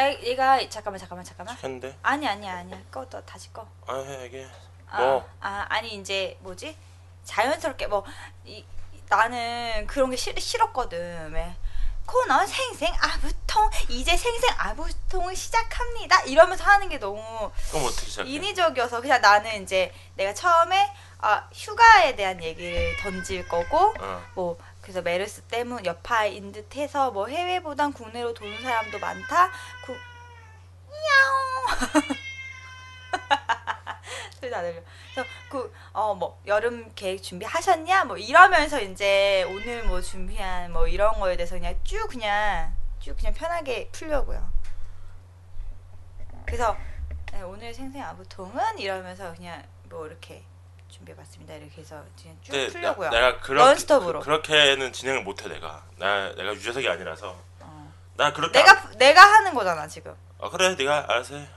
나 얘가 잠깐만 잠깐만 잠깐만. 했는데 아니 아니 아니야. 꺼 다시 꺼. 아 이게 아, 뭐 아 아니 이제 뭐지 자연스럽게 뭐 이, 나는 그런 게 싫, 싫었거든 왜 코너 생생 아부통 이제 생생 아부통을 시작합니다 이러면서 하는 게 너무 그럼 어떻게 시작해? 인위적이어서 그냥 나는 이제 내가 처음에 아 휴가에 대한 얘기를 던질 거고 어. 뭐 그래서 메르스 때문 여파인 듯해서 뭐 해외보단 국내로 도는 사람도 많다. 구... 야옹 소리 다 들려. 그래서 그어뭐 여름 계획 준비하셨냐? 뭐 이러면서 이제 오늘 뭐 준비한 뭐 이런 거에 대해서 그냥 쭉 그냥 쭉 그냥 편하게 풀려고요. 그래서 네, 오늘 생생 아부통은 이러면서 그냥 뭐 이렇게 준비해봤습니다. 이렇게 해서 그냥 쭉 근데 풀려고요. 나, 내가 그렇게 넌스톱으로. 그, 그렇게는 진행을 못해 내가. 나 내가 유재석이 아니라서. 어. 나 그렇게 내가 내가 하는 거잖아 지금. 아 그래 네가 알아서 해.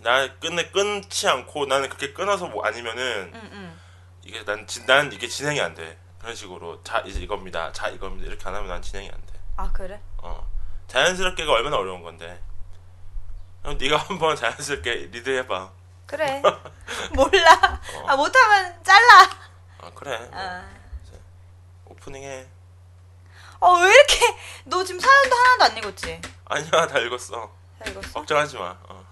나 끝내 끊지 않고 나는 그렇게 끊어서 뭐 아니면은 응 응. 이게 난, 진, 난 이게 진행이 안 돼. 그런 식으로 자 이제 이겁니다. 자 이겁니다. 이렇게 안 하면 난 진행이 안 돼. 아 그래? 어 자연스럽게가 얼마나 어려운 건데. 그럼 네가 한번 자연스럽게 리드해봐. 그래. 몰라. 어. 아 못하면 잘라. 아 그래. 뭐, 아. 오프닝해. 어왜 이렇게 너 지금 사연도 하나도 안 읽었지? 아니야 다 읽었어. 다 읽었어? 걱정하지 마. 어.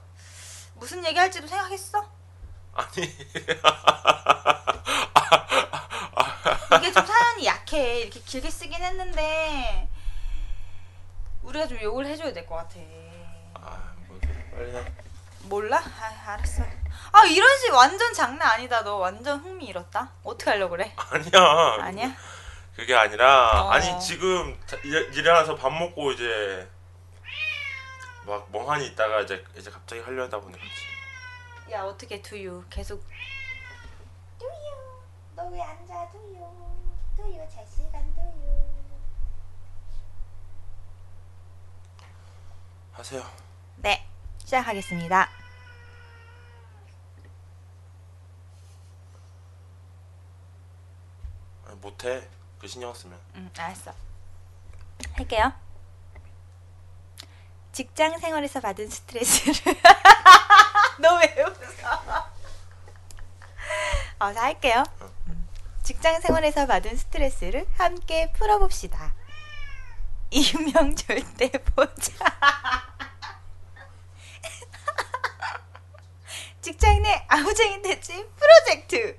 무슨 얘기 할지도 생각했어? 아니 이게 좀 사연이 약해. 이렇게 길게 쓰긴 했는데 우리가 좀 욕을 해줘야 될 것 같아. 아, 뭔 소리 빨리 해. 몰라? 아 알았어. 아 이런 식 완전 장난 아니다. 너 완전 흥미 잃었다. 어떻게 하려고 그래? 아니야. 아니야? 그게 아니라 어. 아니 지금 자- 일- 일어나서 밥 먹고 이제 막 멍하니 있다가 이제 이제 갑자기 하려다 보니 그렇지. 야 어떻게 두유 계속 두유 너왜 앉아 두유 두유 잘 시간 두유 하세요. 네 시작하겠습니다 아니, 못해. 그 신경 쓰면. 응 알았어 할게요 직장 생활에서 받은 스트레스를 너 왜 웃어 어, 자 할게요 음. 직장 생활에서 받은 스트레스를 함께 풀어봅시다 이명 절대 보자 직장 내 아우쟁이 대치 프로젝트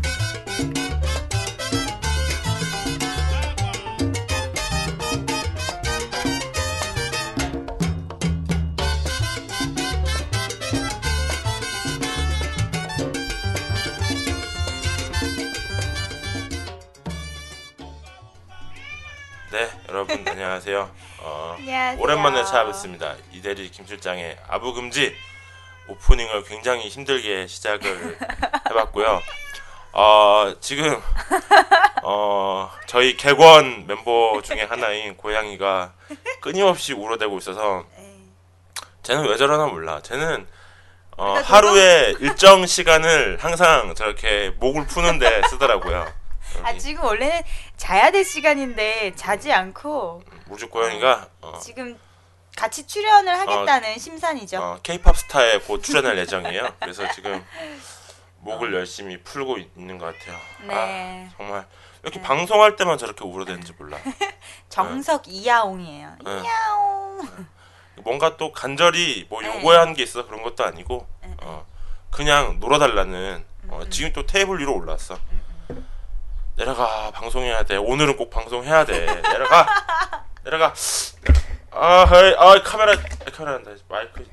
안녕하세요. 어, 안녕하세요. 오랜만에 찾아뵙습니다. 이대리 김 실장의 아부 금지 오프닝을 굉장히 힘들게 시작을 해봤고요. 어, 지금 어, 저희 객원 멤버 중에 하나인 고양이가 끊임없이 울어대고 있어서 에이, 쟤는 왜 저러나 몰라. 쟤는 어, 하루에 일정 시간을 항상 저렇게 목을 푸는데 쓰더라고요. 아 지금 원래는 자야 될 시간인데 자지 않고 우주 고양이가 어, 지금 같이 출연을 하겠다는 심산이죠. 어, K-팝 스타에 곧 출연할 예정이에요. 그래서 지금 목을 열심히 풀고 있는 것 같아요. 네. 아, 정말 이렇게 네. 방송할 때만 저렇게 울어대는지 몰라. 정석 이야옹이에요. 네. 이야옹. 뭔가 또 간절히 뭐 네. 요구하는 게 있어 그런 것도 아니고 네, 어, 그냥 놀아달라는 어, 음. 지금 또 테이블 위로 올라왔어. 내려가 방송해야 돼. 오늘은 꼭 방송해야 돼. 내려가 내려가. 아, 헤이, 아 카메라 카메라 한다. 마이크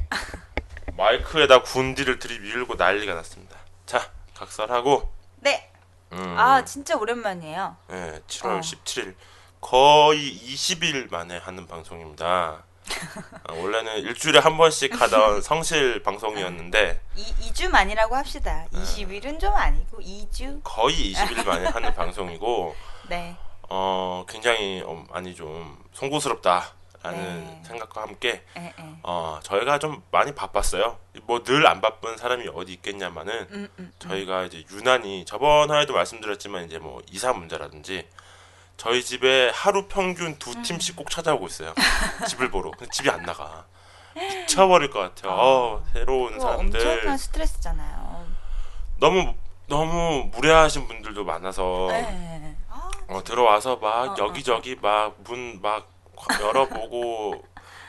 마이크에다 군디를 들이밀고 난리가 났습니다. 자 각설하고 네. 음, 아 진짜 오랜만이에요. 네, 7월 어. 17일 거의 20일 만에 하는 방송입니다. 아, 원래는 일주일에 한 번씩 하던 성실 방송이었는데 이 2주 만이라고 합시다. 네. 20일은 좀 아니고 2주. 거의 20일 만에 하는 방송이고 네. 어 굉장히 어, 많이 좀 송구스럽다 라는 네. 생각과 함께 에, 에. 어 저희가 좀 많이 바빴어요. 뭐 늘 안 바쁜 사람이 어디 있겠냐마는 음, 음. 저희가 이제 유난히 저번 화에도 말씀드렸지만 이제 뭐 이사 문제라든지 저희 집에 하루 평균 두 팀씩 꼭 찾아오고 있어요. 집을 보러. 근데 집이 안 나가. 미쳐버릴 것 같아요. 어, 새로운 사람들 엄청난 스트레스잖아요. 너무 너무 무례하신 분들도 많아서 네. 아, 어, 들어와서 막 어, 여기저기 막 문막 열어보고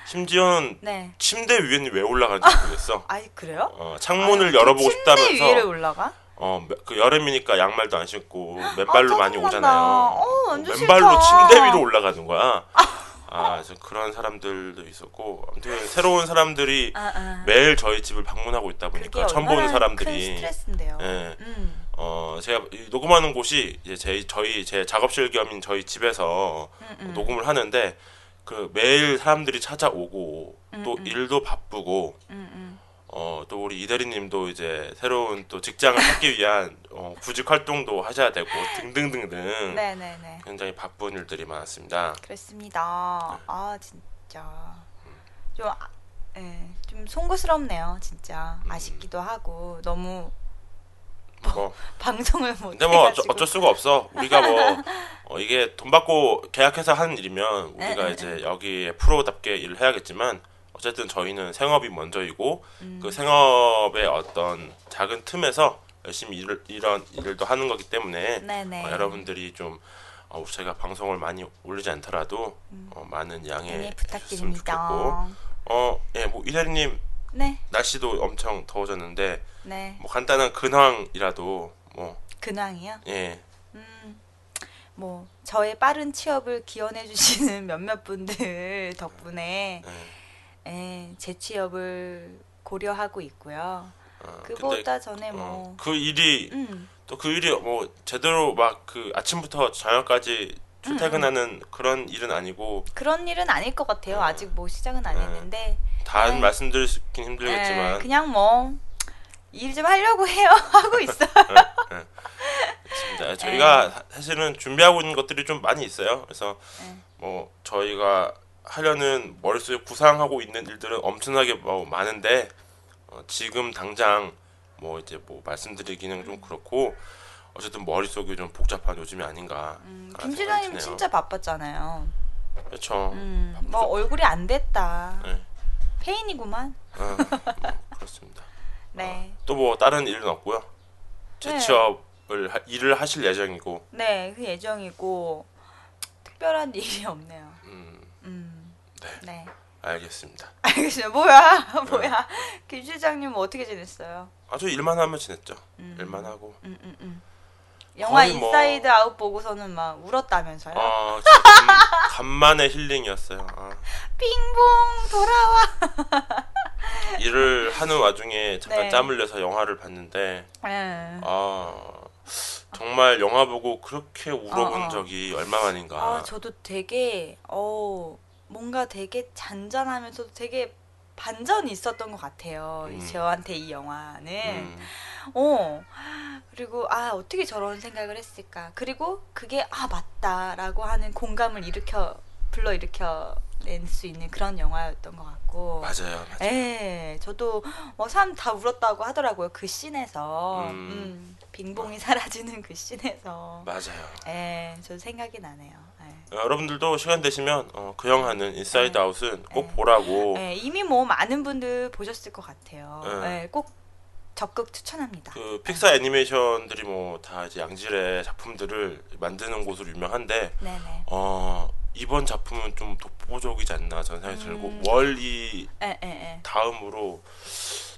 심지어는 네. 침대 위에는 왜 올라가는지 모르겠어. 아, 그래요? 어, 창문을 아유, 열어보고 침대 위를 싶다면서 올라가? 어, 그 여름이니까 양말도 안 신고 맨발로 아, 많이. 오잖아요. 어, 맨발로. 침대 위로 올라가는 거야. 아, 저 그런 사람들도 있었고 아무튼 새로운 사람들이 아, 아. 매일 저희 집을 방문하고 있다 보니까 처음 보는 사람들이 스트레스인데요. 예. 음. 어 제가 이 녹음하는 곳이 이제 제 저희 제 작업실 겸인 저희 집에서 음, 음. 녹음을 하는데 그 매일 사람들이 찾아오고 또 음, 음. 일도 바쁘고 음, 음. 어 또 우리 이대리님도 이제 새로운 또 직장을 찾기 위한 어, 구직 활동도 하셔야 되고 등등등등 네, 네, 네. 굉장히 바쁜 일들이 많았습니다. 그렇습니다. 아, 진짜. 좀 아, 예, 좀 송구스럽네요, 진짜. 음. 아쉽기도 하고 너무 뭐 방송을 못 근데 뭐 어쩌. 어쩔 수가 없어. 우리가 뭐 어, 이게 돈 받고 계약해서 하는 일이면 네, 우리가 네, 이제 여기에 프로답게 일을 해야겠지만 어쨌든 저희는 생업이 먼저이고 음. 그 생업의 어떤 작은 틈에서 열심히 일을 이런 일도 하는 거기 때문에. 어, 여러분들이 좀 어, 저희가 방송을 많이 올리지 않더라도 어, 많은 양해 좋겠고 부탁드립니다. 어, 예, 뭐 이대리님 네, 날씨도 엄청 더워졌는데 네. 뭐 간단한 근황이라도 뭐 근황이요? 예, 음, 뭐 저의 빠른 취업을 기원해 주시는 몇몇 분들 덕분에 예. 예, 재 취업을 고려하고 있고요. 어, 그보다 전에 어, 뭐그 일이 음, 또그 일이 뭐 제대로 막 그 아침부터 저녁까지 출퇴근하는 그런 일은 아니고 그런 일은 아닐 것 같아요. 아직 뭐 시작은 안 네. 했는데 다 네. 말씀드리긴 힘들겠지만 예, 그냥 뭐 일 좀 하려고 해요. 하고 있어. 그렇습니다. 저희가 사- 사실은 준비하고 있는 것들이 좀 많이 있어요. 그래서 네. 뭐 저희가 하려는 머릿속에 구상하고 있는 일들은 엄청나게 뭐 많은데 어, 지금 당장 뭐 이제 뭐 말씀드리기는 좀 그렇고 어쨌든 머릿속이 좀 복잡한 요즘이 아닌가. 음, 라는 김 생각이 실장님 드네요. 진짜 바빴잖아요. 그렇죠. 음, 뭐 얼굴이 안 됐다. 네. 페인이구만. 어, 뭐 그렇습니다. 네, 또뭐 다른 일은 없고요. 재취업을 하- 일을 하실 예정이고 네, 그 예정이고 특별한 일이 없네요. 음, 음, 네. 알겠습니다. 알겠어요. 뭐야, 뭐야. 김 실장님 뭐 어떻게 지냈어요? 아주 일만 하며 지냈죠. 음. 일만 하고. 음, 음, 음. 영화 거의 뭐- 인사이드 아웃 보고서는 막 울었다면서요? 아, 진짜 간, 간만에 힐링이었어요. 아, 빙봉 돌아와. 일을 하는 와중에 잠깐 네. 짬을 내서 영화를 봤는데 예. 아 정말 영화 보고 그렇게 울어본 어, 어. 적이 얼마만인가. 아, 저도 되게 어 뭔가 되게 잔잔하면서도 되게 반전이 있었던 것 같아요. 음. 저한테 이 영화는. 음, 어 그리고 아 어떻게 저런 생각을 했을까. 그리고 그게 아 맞다라고 하는 공감을 일으켜 불러 일으켜 낼수 있는 그런 영화였던 것 같고. 맞아요. 맞아요. 예, 저도 뭐 사람 다 울었다고 하더라고요. 그 씬에서 음. 음, 빙봉이 사라지는 그 씬에서. 맞아요. 예, 저도 생각이 나네요. 예. 어, 여러분들도 시간 되시면 어, 그 영화는 인사이드 네. 아웃은 꼭 네. 보라고 예, 이미 뭐 많은 분들 보셨을 것 같아요. 네. 예, 꼭 적극 추천합니다. 그 픽사 애니메이션들이 뭐 다 이제 양질의 작품들을 만드는 곳으로 유명한데 네네. 어 이번 작품은 좀 독보적이지 않나 저는 생각이 들고 음. 월이 예, 예, 예. 다음으로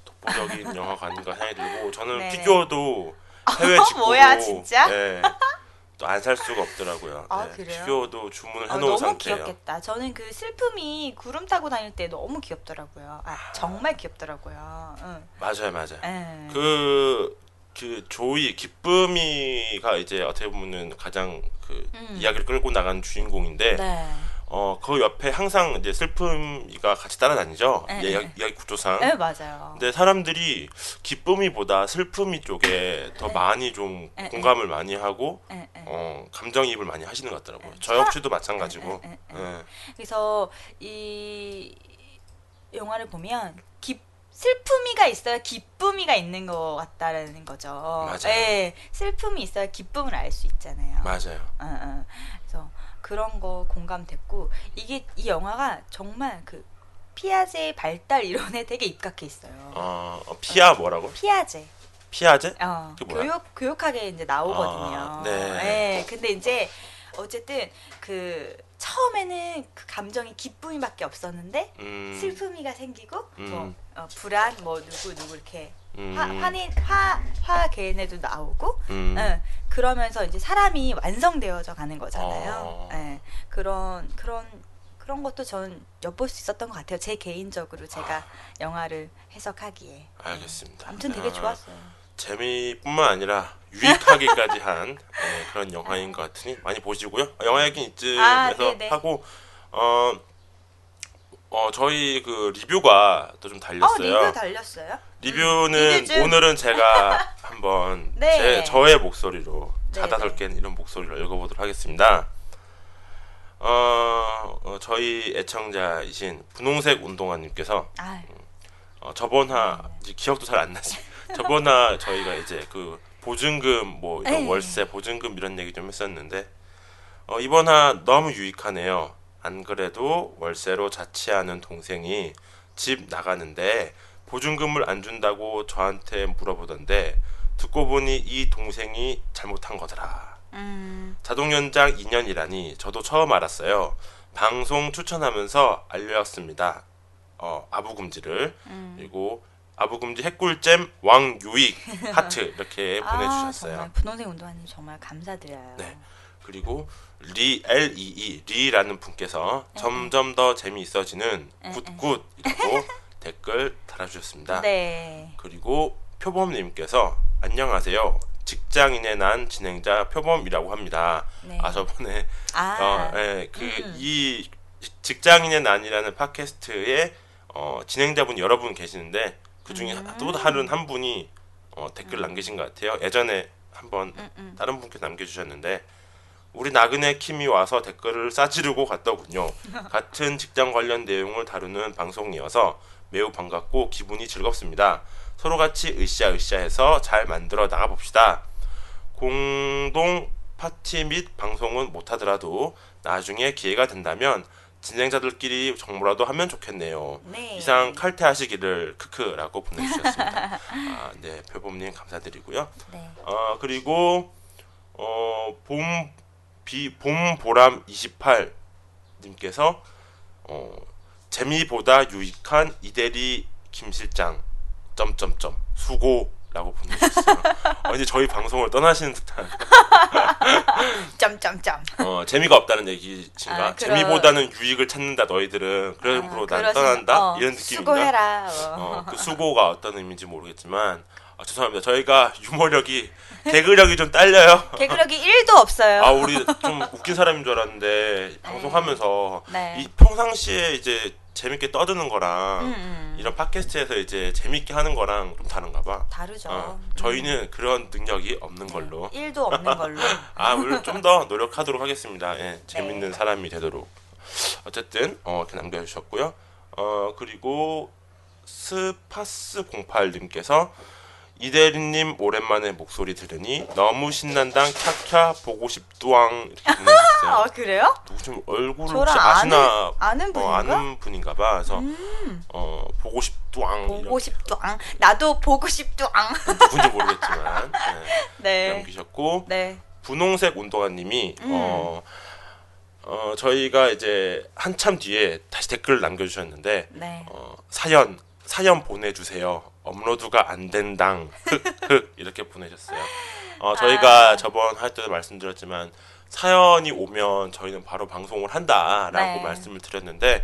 독보적인 영화가 아닌가 생각이 들고 저는 네. 피규어도 해외 직구로 뭐야, 진짜? 또 안 살 수가 없더라고요. 아, 네, 그래요? 피규어도 주문을 어, 해놓은 너무 상태예요. 귀엽겠다. 저는 그 슬픔이 구름 타고 다닐 때 너무 귀엽더라고요. 아, 정말 귀엽더라고요. 응. 맞아요, 맞아요. 예. 그, 그 조이 기쁨이가 이제 어떻게 보면은 가장 그 음. 이야기를 끌고 나가는 주인공인데 네. 어, 그 옆에 항상 이제 슬픔이가 같이 따라다니죠. 네, 이야기, 네. 이야기 구조상. 네 맞아요. 근데 사람들이 기쁨이보다 슬픔이 쪽에 더 네. 많이 좀 네, 공감을 많이 하고. 어, 감정이입을 많이 하시는 것 같더라고요. 네. 저 역시도 마찬가지고. 예. 그래서 이 영화를 보면 기, 슬픔이가 있어야 기쁨이가 있는 것 같다라는 거죠. 맞아요. 예, 슬픔이 있어야 기쁨을 알 수 있잖아요. 맞아요. 어, 어. 그런 거 공감됐고 이게 이 영화가 정말 그 피아제의 발달 이론에 되게 입각해 있어요. 어, 어, 피아 뭐라고? 피아제. 피아제? 어? 교육 교육하게 이제 나오거든요. 아, 네. 예, 근데 이제 어쨌든 그 처음에는 그 감정이 기쁨이밖에 없었는데 음, 슬픔이가 생기고 음. 뭐 어, 불안 뭐 누구 누구 이렇게 음, 화 화는 화화 개인에도 나오고 음. 응, 그러면서 이제 사람이 완성되어져 가는 거잖아요. 어. 예, 그런 그런 그런 것도 저는 엿볼 수 있었던 것 같아요. 제 개인적으로 제가 영화를 해석하기에. 알겠습니다. 아무튼 되게 아, 좋았어요. 재미뿐만 아니라 유익하기까지 한 네, 그런 영화인 것 같으니 많이 보시고요. 영화 얘기 이쯤에서 아, 네네. 하고 어, 어 저희 그 리뷰가 또좀 어, 달렸어요. 리뷰 달렸어요? 리뷰는 리뷰 좀- 오늘은 제가 한번 네. 제, 저의 목소리로 네, 자다설 깬 이런 목소리로 읽어보도록 하겠습니다. 어, 어, 저희 애청자이신 분홍색 운동화님께서 아, 어, 저번화 네. 이제 기억도 잘 안 나지. 저번화 저희가 이제 그 보증금 뭐 이런 네. 월세 보증금 이런 얘기 좀 했었는데 어, 이번화 너무 유익하네요. 안 그래도 월세로 자취하는 동생이 집 나가는데 보증금을 안 준다고 저한테 물어보던데 듣고 보니 이 동생이 잘못한 거더라. 음, 자동 연장 2년이라니 저도 처음 알았어요. 방송 추천하면서 알렸습니다. 어, 아부금지를 음. 그리고 아부금지 핵꿀잼 왕유익 하트 이렇게 아, 보내주셨어요. 정말 분홍색 운동화님 정말 감사드려요. 네. 그리고 리 L E E 리라는 분께서 네. 점점 더 재미있어지는 네, good good 이라고 댓글 달아주셨습니다. 네. 그리고 표범님께서 안녕하세요. 직장인의 난 진행자 표범이라고 합니다. 네. 아 저번에 아, 어, 예, 그 음. 이 직장인의 난이라는 팟캐스트에 어, 진행자분 여러 분 계시는데 그 중에 음. 또 다른 한 분이 어, 댓글 남기신 것 같아요. 예전에 한번 음, 음. 다른 분께 남겨주셨는데 우리 나그네 킴이 와서 댓글을 싸지르고 갔더군요. 같은 직장 관련 내용을 다루는 방송이어서 매우 반갑고 기분이 즐겁습니다. 서로 같이 으쌰으쌰해서 잘 만들어 나가 봅시다. 공동 파티 및 방송은 못하더라도 나중에 기회가 된다면 진행자들끼리 정보라도 하면 좋겠네요. 네. 이상 칼퇴하시기를 크크라고 보내주셨습니다. 아, 네, 표범님 감사드리고요. 네. 어 그리고 어 봄 비 봄보람 28 님께서 어 재미보다 유익한 이대리 김 실장. 점점점. 수고 라고 보내주셨어요. 어, 이제 저희 방송을 떠나시는 듯한 점점점. 어, 재미가 없다는 얘기신가? 아, 그런- 재미보다는 유익을 찾는다 너희들은 그러므로 난 그러신- 떠난다 어, 이런 느낌인가? 수고해라. 어. 어, 그 수고가 어떤 의미인지 모르겠지만 아, 죄송합니다. 저희가 유머력이 개그력이 좀 딸려요. 개그력이 1도 없어요. 아 우리 좀 웃긴 사람인 줄 알았는데 방송하면서 네. 이 평상시에 이제 재밌게 떠드는 거랑 음, 음. 이런 팟캐스트에서 이제 재밌게 하는 거랑 좀 다른가 봐. 다르죠. 어, 음. 저희는 그런 능력이 없는 걸로. 1도 없는 걸로. 아 물론 좀 더 노력하도록 하겠습니다. 네. 예, 재밌는 사람이 되도록. 어쨌든 어, 이렇게 남겨주셨고요. 어 그리고 스파스 08님께서 이대리님 오랜만에 목소리 들으니 너무 신난당 캬캬 보고 싶두왕 이렇게 보내주셨어요. 아, 그래요? 누구 좀 얼굴을 저랑 혹시 아시나 아는 어, 분인가? 아는 분인가봐. 그래서 음. 어 보고 싶두왕 보고 싶도 앙. 나도 보고 싶도 앙. 누군지 모르겠지만 네, 네. 남기셨고 네. 분홍색 운동화님이 음. 어, 어 저희가 이제 한참 뒤에 다시 댓글 남겨주셨는데 네. 어, 사연 사연 보내주세요. 업로드가 안 된당 흑흑 이렇게 보내셨어요. 어, 저희가 아. 저번 할 때도 말씀드렸지만 사연이 오면 저희는 바로 방송을 한다라고 네. 말씀을 드렸는데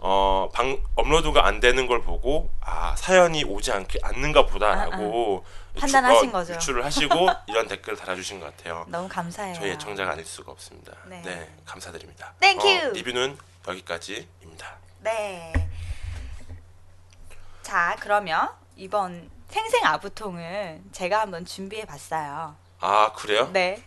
어, 방, 업로드가 안 되는 걸 보고 아 사연이 오지 않, 않는가 보다라고 아, 판단하신 어, 거죠. 유출을 하시고 이런 댓글 달아주신 것 같아요. 너무 감사해요. 저희 애청자가 아닐 수가 없습니다. 네. 네, 감사드립니다. Thank 어, you. 리뷰는 여기까지입니다. 네. 자, 그러면 이번 생생 아부통은 제가 한번 준비해 봤어요. 아 그래요? 네.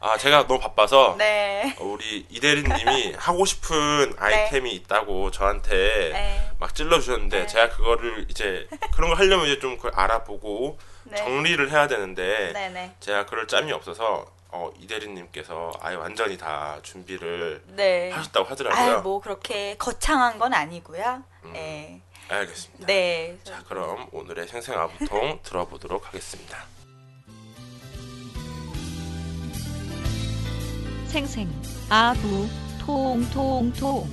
아 제가 너무 바빠서 네. 어, 우리 이대리님이 하고 싶은 아이템이 있다고 저한테 네. 막 찔러주셨는데 네. 제가 그거를 이제 그런 걸 하려면 이제 좀 그걸 알아보고 네. 정리를 해야 되는데 네, 네. 제가 그럴 짬이 없어서 어, 이대리님께서 아예 완전히 다 준비를 네. 하셨다고 하더라고요. 아, 뭐 그렇게 거창한 건 아니고요. 음. 네. 알겠습니다. 네. 자 그럼 오늘의 생생아부통 들어보도록 하겠습니다. 생생 아부 통통통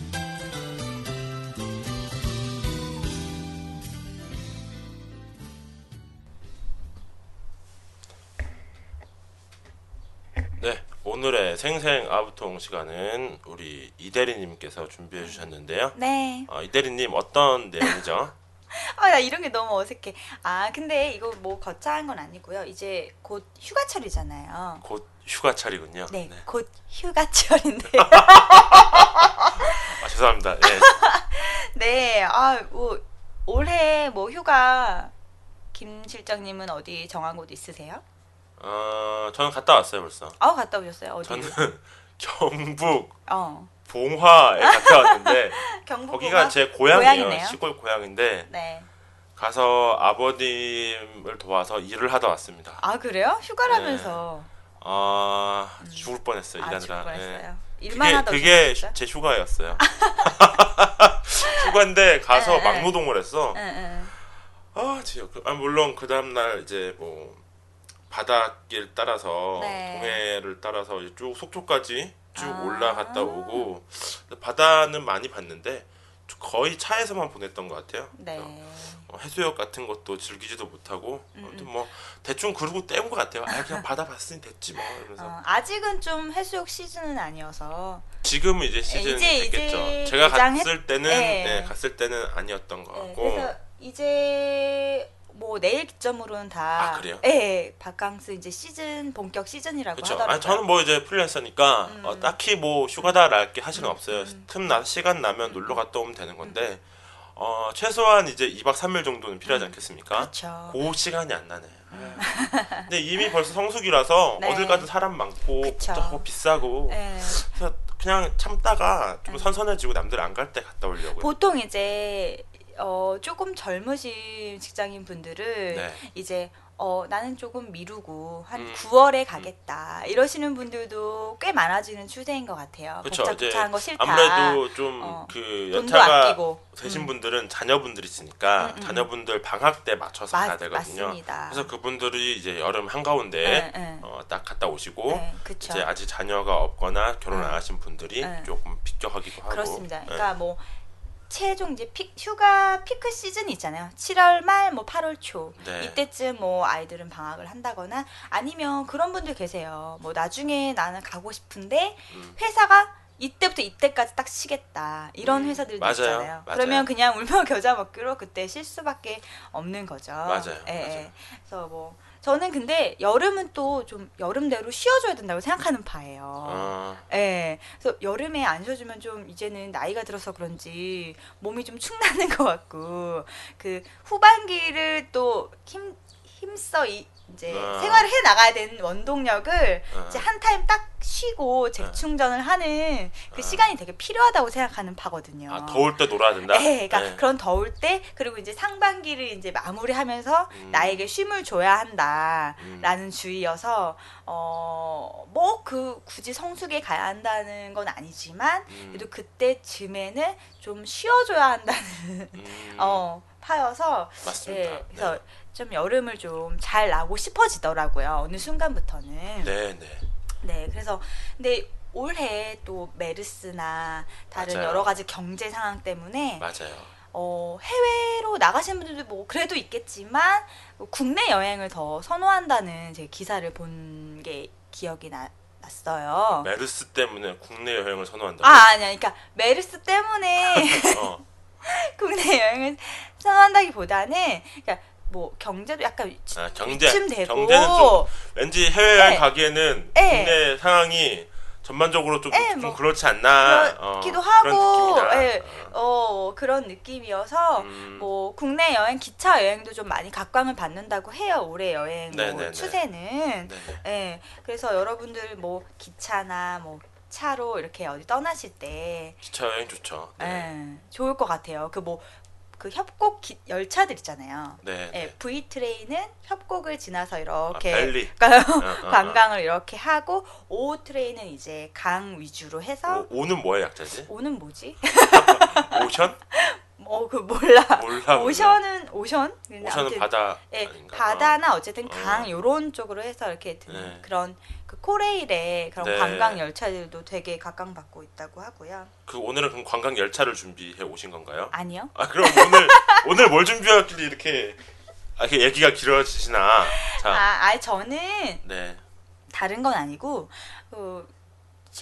네 오늘의 생생 아부통 시간은 우리 이대리님께서 준비해 주셨는데요. 네. 어, 이대리님 어떤 내용이죠? 아, 나 이런 게 너무 어색해. 아, 근데 이거 뭐 거창한 건 아니고요. 이제 곧 휴가철이잖아요. 곧 휴가철이군요. 네, 곧 휴가철인데. 아 죄송합니다. 네. 네, 아, 뭐 올해 뭐 휴가 김 실장님은 어디 정한 곳 있으세요? 어 저는 갔다 왔어요 벌써. 아, 갔다 오셨어요. 어디? 저는 경북 어, 봉화에 갔다 왔는데 경북 거기가 제 고향이에요. 고향이네요. 시골 고향인데 네. 가서 아버님을 도와서 일을 하다 왔습니다. 아 그래요? 휴가라면서 아 죽을 뻔했어요 아, 일하느라. 죽을 예. 뻔했어요. 일만 그게 하다 그게 오셨어요? 제 휴가였어요. 휴가인데 가서 네, 네. 막노동을 했어. 응, 응. 아, 진짜. 그- 아, 물론 그 다음 날 이제 뭐 바닷길 따라서 네. 동해를 따라서 쭉 속초까지 쭉 아. 올라갔다 오고 바다는 많이 봤는데 거의 차에서만 보냈던 것 같아요. 네. 어, 해수욕 같은 것도 즐기지도 못하고 음, 아무튼 뭐 대충 그러고 때운 것 같아요. 아 그냥 바다 봤으니 됐지 뭐 이러면서 어, 아직은 좀 해수욕 시즌은 아니어서 지금은 이제 시즌이 이제- 됐겠죠. 이제 제가 갔을 때는 네. 네, 갔을 때는 아니었던 것 네, 같고 그래서 이제 뭐 내일 기점으로는 다 아, 그래요? 예, 바캉스 이제 시즌 본격 시즌이라고 그렇죠. 하더라고요. 아니 저는 뭐 이제 프리랜서니까 음. 어, 딱히 뭐 휴가다랄 게 사실은 없어요. 음. 틈나 시간 나면 놀러 갔다 오면 되는 건데 어, 최소한 이제 2박 3일 정도는 필요하지 않겠습니까? 그렇죠. 그 시간이 안 나네. 근데 이미 벌써 성수기라서 네. 어딜 가든 사람 많고 그쵸. 복잡하고 비싸고 예. 그래서 그냥 참다가 좀 음. 선선해지고 남들 안 갈 때 갔다 오려고요. 보통 이제 어, 조금 젊으신 직장인 분들은 네. 이제 어, 나는 조금 미루고 한 음. 9월에 가겠다 이러시는 분들도 꽤 많아지는 추세인 것 같아요. 그쵸, 복잡복잡한 거 싫다. 아무래도 좀 어, 그 연차가 아끼고. 되신 음. 분들은 자녀분들 있으니까 음, 음, 자녀분들 방학 때 맞춰서 맞- 가야 되거든요. 맞습니다. 그래서 그분들이 이제 여름 한가운데 네, 네. 어, 딱 갔다 오시고 네. 이제 아직 자녀가 없거나 결혼 안 네. 하신 분들이 네. 조금 비껴가기도 하고 그렇습니다. 네. 그러니까 뭐 최종 이제 피, 휴가 피크 시즌이 있잖아요. 7월 말, 뭐 8월 초 네. 이때쯤 뭐 아이들은 방학을 한다거나 아니면 그런 분들 계세요. 뭐 나중에 나는 가고 싶은데 음. 회사가 이때부터 이때까지 딱 쉬겠다 이런 음, 회사들도 맞아요. 있잖아요. 맞아요. 그러면 그냥 울며 겨자 먹기로 그때 쉴 수밖에 없는 거죠. 맞아요. 예, 맞아요. 예. 그래서 뭐 저는 근데 여름은 또 좀 여름대로 쉬어줘야 된다고 생각하는 바예요. 어, 예. 그래서 여름에 안 쉬어주면 좀 이제는 나이가 들어서 그런지 몸이 좀 축나는 것 같고 그 후반기를 또 힘 힘써 이, 이제 아. 생활을 해 나가야 되는 원동력을 어. 이제 한 타임 딱 쉬고 재충전을 하는 그 아. 시간이 되게 필요하다고 생각하는 파거든요. 아, 더울 때 놀아야 된다. 네, 그러니까 네. 그런 더울 때 그리고 이제 상반기를 이제 마무리하면서 음. 나에게 쉼을 줘야 한다라는 음. 주의여서 어뭐 그 굳이 성수기에 가야 한다는 건 아니지만 음, 그래도 그때쯤에는 좀 쉬어줘야 한다는 음, 어 파여서 맞습니다. 예, 그래서 좀 여름을 좀 잘 나고 싶어지더라고요 어느 순간부터는 네, 네. 네, 그래서 근데 올해 또 메르스나 다른 맞아요. 여러 가지 경제 상황 때문에 맞아요. 어, 해외로 나가시는 분들도 뭐 그래도 있겠지만 뭐 국내 여행을 더 선호한다는 제 기사를 본 게 기억이 나, 났어요. 메르스 때문에 국내 여행을 선호한다. 아 아니야, 그러니까 메르스 때문에 어, 국내 여행을 선호한다기보다는 그러니까 뭐 경제도 약간 아, 경제 위침되고 경제는 좀 왠지 해외 여행 네. 가기에는 네. 국내 상황이 전반적으로 좀, 네, 좀뭐 그렇지 않나 그렇기도 어, 하고 그런. 예, 어 그런 느낌이어서 음. 뭐 국내 여행 기차 여행도 좀 많이 각광을 받는다고 해요 올해 여행 뭐. 추세는 네. 예 그래서 여러분들 뭐 기차나 뭐 차로 이렇게 어디 떠나실 때 기차 여행 좋죠. 네. 예, 좋을 것 같아요 그 뭐 그 협곡 기- 열차들 있잖아요 네. 예, V 트레인은 협곡을 지나서 아, 이렇게. 그러니까 어, 어, 어. 관광을 이렇게 하고 O 트레인은 이제 강 위주로 해서 오, 오는 뭐의 약자지? 오는 뭐지? 오션? 어 그 몰라. 몰라. 오션은 오션? 오션은 아무튼, 바다 예, 아닌가? 바다나 어쨌든 어. 강 요런 쪽으로 해서 이렇게 드는 네. 그런 그 코레일의 그런 네. 관광 열차들도 되게 각광받고 있다고 하고요. 그 오늘은 그럼 관광 열차를 준비해 오신 건가요? 아니요. 아 그럼 오늘 오늘 뭘 준비했길래 이렇게 아, 이렇게 얘기가 길어지시나? 자, 아, 아 저는 네, 다른 건 아니고 그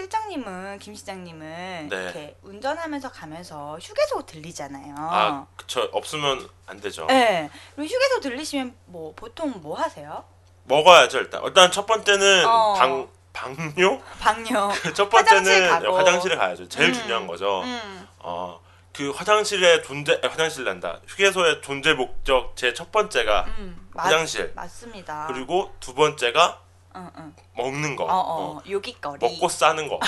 실장님은 김 시장님은 네. 이렇게 운전하면서 가면서 휴게소 들리잖아요. 아 그쵸 없으면 안 되죠. 네. 그럼 휴게소 들리시면 뭐 보통 뭐 하세요? 먹어야죠 일단. 일단 첫 번째는 어. 방 방뇨. 방요. 그첫 화장실 번째는 가고. 화장실에 가야죠. 제일 음, 중요한 거죠. 음. 어. 그 화장실의 존재 아, 화장실 난다. 휴게소의 존재 목적 제 첫 번째가 음, 맞- 화장실. 맞습니다. 그리고 두 번째가 응, 응. 먹는 거. 어, 어, 요깃거리. 먹고 싸는 거.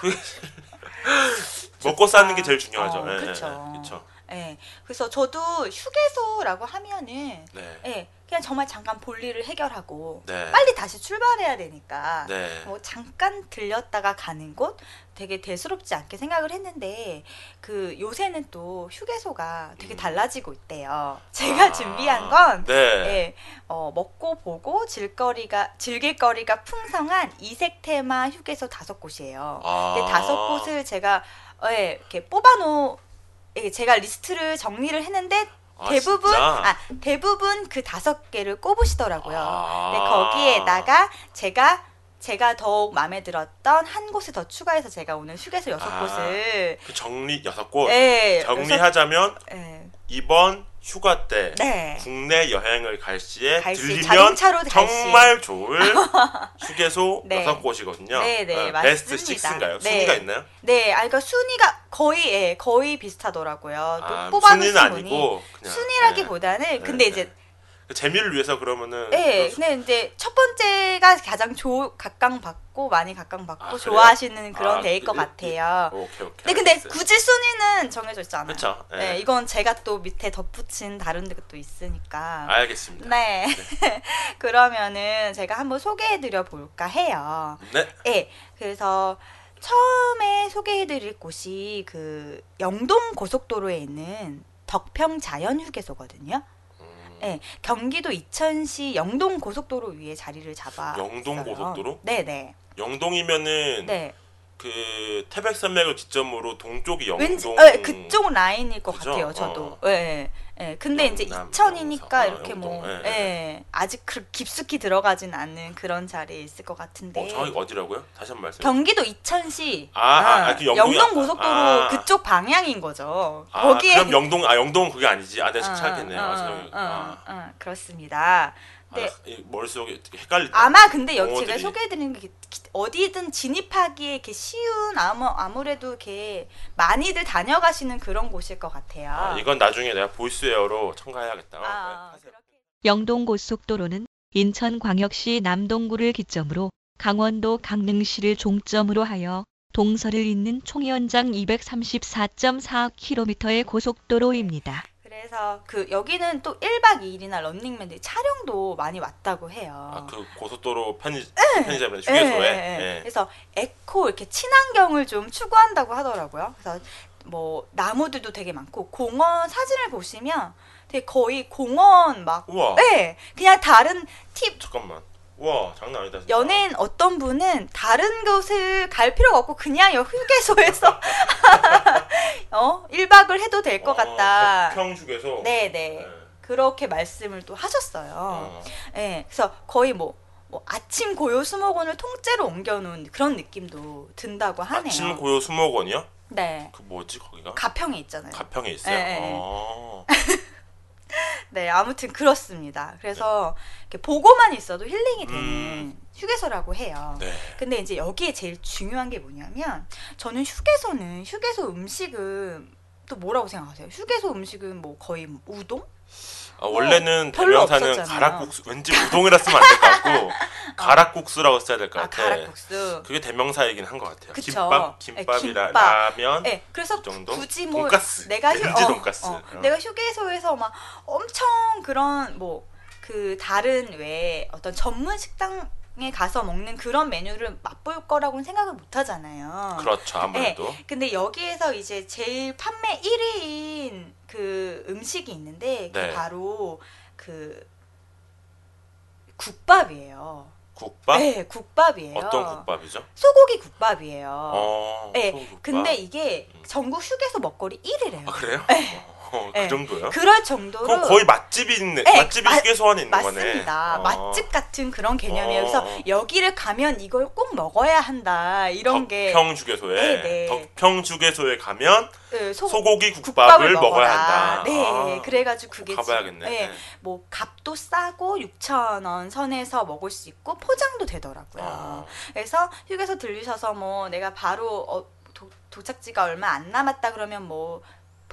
그- 먹고 싸는 게 제일 중요하죠. 어, 예, 예, 그쵸. 예. 그래서 저도 휴게소라고 하면은 네. 예, 그냥 정말 잠깐 볼일을 해결하고 네. 빨리 다시 출발해야 되니까 네. 뭐 잠깐 들렸다가 가는 곳 되게 대수롭지 않게 생각을 했는데 그 요새는 또 휴게소가 되게 음. 달라지고 있대요. 제가 아, 준비한 건 네. 예, 어, 먹고 보고 질거리가 즐길거리가 풍성한 이색 테마 휴게소 다섯 곳이에요. 아. 근데 다섯 곳을 제가 어, 예, 이렇게 뽑아놓 예, 제가 리스트를 정리를 했는데 아, 대부분? 아, 대부분 그 다섯 개를 꼽으시더라고요. 아. 근데 거기에다가 제가 제가 더욱 마음에 들었던 한 곳을 더 추가해서 제가 오늘 휴게소 여섯 아. 곳을 그 정리 여섯 곳 예, 정리하자면 여섯- 예, 이번 휴가 때 네. 국내 여행을 갈 시에 갈 시, 들리면. 정말 좋을 휴게소 네. 여섯 곳이거든요. 네, 네, 어, 베스트 맞습니다. 6인가요? 네. 순위가 있나요? 네, 아, 그러니까 순위가 거의 예, 거의 비슷하더라고요. 또 아, 뽑아놓으신 순위는 아니고 그냥 순위라기보다는 근데 네, 이제 네. 그 재미를 위해서 그러면은 예, 그 수- 근데 이제 첫 번째가 가장 조, 각광받고 많이 각광받고 아? 좋아하시는 그런 아, 데일 것 그- 같아요. 오케이 오케이. 근데 근데 알겠어요. 굳이 순위는 정해져 있지 않아요. 그렇죠. 예. 네, 이건 제가 또 밑에 덧붙인 다른 데가 또 있으니까. 알겠습니다. 네. 그러면은 제가 한번 소개해드려 볼까 해요. 네. 네. 그래서 처음에 소개해드릴 곳이 그 영동 고속도로에 있는 덕평 자연휴게소거든요. 음, 네, 경기도 이천시 영동 고속도로 위에 자리를 잡아. 영동 있어요. 고속도로? 네네. 영동이면은 네. 그 태백산맥을 기점으로 동쪽이 영동. 왠지 네, 그쪽 라인일 것 그죠? 같아요. 저도. 어. 예. 예. 근데 이제 영남, 이천이니까 영서, 이렇게 어, 뭐 영동. 예. 예, 예. 아직 그 깊숙이 들어가진 않는 그런 자리에 있을 것 같은데. 어, 정확히 어디라고요? 다시 한 번 말씀. 경기도 이천시 아, 아, 아, 그 영동 고속도로 아. 그쪽 방향인 거죠. 아, 거기에 그럼 영동 아 영동 그게 아니지. 아, 내가 어, 착각했네요. 어, 아, 어. 어, 아, 어, 그렇습니다. 네. 아, 이 머릿속에 헷갈리다. 아마 근데 여기 제가. 소개해드리는 게 기- 어디든 진입하기에 이렇게 쉬운 아무 아무래도 이렇게 많이들 다녀가시는 그런 곳일 것 같아요. 아, 이건 나중에 내가 보이스웨어로 첨가해야겠다. 어, 아, 네, 하세요. 그렇게. 영동 고속도로는 인천광역시 남동구를 기점으로 강원도 강릉시를 종점으로 하여 동서를 잇는 총연장 234.4km의 고속도로입니다. 그래서 그 여기는 또 1박 2일이나 런닝맨들이 촬영도 많이 왔다고 해요. 아, 그 고속도로 편의 네. 편의점에 예, 휴게소에. 예, 예. 예. 그래서 에코 이렇게 친환경을 좀 추구한다고 하더라고요. 그래서 뭐 나무들도 되게 많고 공원 사진을 보시면 되게 거의 공원 막 우와. 네, 그냥 다른 팁 잠깐만. 우와, 장난 아니다. 진짜. 연예인 어떤 분은 다른 곳을 갈 필요가 없고 그냥 여 휴게소에서 어 1박을 해도 될것 어, 같다. 평 휴게소. 네, 네. 네. 그렇게 말씀을 또 하셨어요. 어. 예, 그래서 거의 뭐, 뭐 아침 고요 수목원을 통째로 옮겨놓은 그런 느낌도 든다고 하네요. 아침 고요 수목원이요? 네. 그 뭐지 거기가? 가평에 있잖아요. 가평에 있어요. 네, 네, 네. 아무튼 그렇습니다. 그래서 이렇게 보고만 있어도 힐링이 되는 음. 휴게소라고 해요. 네. 근데 이제 여기에 제일 중요한 게 뭐냐면 저는 휴게소는 휴게소 음식은 또 뭐라고 생각하세요? 휴게소 음식은 뭐 거의 뭐 우동? 아, 원래는 뭐 별로 대명사는. 가락국수 왠지 우동이라 쓰면 안 될 것 같고 가락국수라고 써야 될것 아, 같아. 가락국수. 그게 대명사이긴 한 것 같아요. 그쵸. 김밥, 네, 김밥이라 김밥. 라면 네, 그래서 그 정도? 굳이 뭐 돈가스. 내가 휴, 어, 돈가스. 어, 어. 내가 휴게소에서 막 엄청 그런 뭐 그 다른 외에 어떤 전문 식당 에 가서 먹는 그런 메뉴를 맛볼 거라고는 생각을 못 하잖아요. 그렇죠 아무래도. 근데 여기에서 이제 제일 판매 1위인 그 음식이 있는데 네. 바로 그 국밥이에요. 국밥? 네, 국밥이에요. 어떤 국밥이죠? 소고기 국밥이에요. 어. 네, 소국밥. 근데 이게 음. 전국 휴게소 먹거리 1위래요. 아 그래요? 어, 그 네. 정도요? 그럴 정도로 거의 맛집이 있네. 네, 맛집이 맛- 휴게소 안에 있는 거네. 맞습니다. 어. 맛집 같은 그런 개념이에요. 그래서 어. 여기를 가면 이걸 꼭 먹어야 한다. 이런 게 덕평 주게소에 네, 네. 덕평 주게소에 가면 네, 소, 소고기 국밥을, 먹어야 한다. 네, 아, 그래가지고 그게 가봐야겠네. 지금, 네, 뭐 값도 싸고 6천 원 선에서 먹을 수 있고 포장도 되더라고요. 어. 그래서 휴게소 들리셔서 뭐 내가 바로 어, 도, 도착지가 얼마 안 남았다 그러면 뭐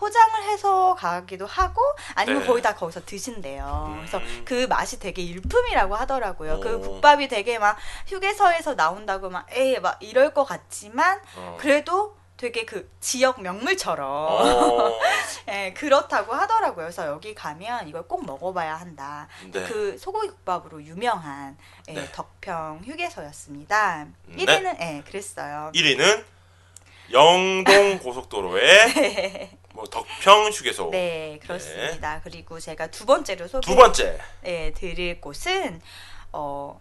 포장을 해서 가기도 하고 아니면 네. 거의 다 거기서 드신대요. 음. 그래서 그 맛이 되게 일품이라고 하더라고요. 그 오. 국밥이 되게 막 휴게소에서 나온다고 막 에이 막 이럴 것 같지만 어. 그래도 되게 그 지역 명물처럼 어. 예, 그렇다고 하더라고요. 그래서 여기 가면 이걸 꼭 먹어봐야 한다. 네. 그 소고기 국밥으로 유명한 예, 네. 덕평 휴게소였습니다. 네. 1위는 예, 그랬어요. 1위는 영동 고속도로의 뭐 덕평 휴게소. 네, 그렇습니다. 그리고 제가 두 번째로 소개 두 번째. 예, 드릴 곳은 어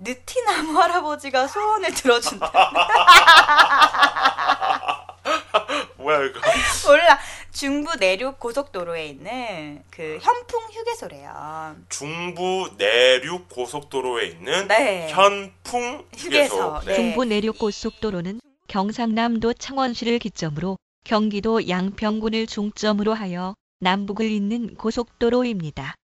느티나무 할아버지가 소원을 들어준다. 뭐야 이거? 몰라. 중부 내륙 고속도로에 있는 그 현풍 휴게소래요. 중부 내륙 고속도로에 있는 네. 현풍 휴게소. 휴게소. 네. 중부 내륙 고속도로는 경상남도 창원시를 기점으로 경기도 양평군을 중점으로 하여 남북을 잇는 고속도로입니다.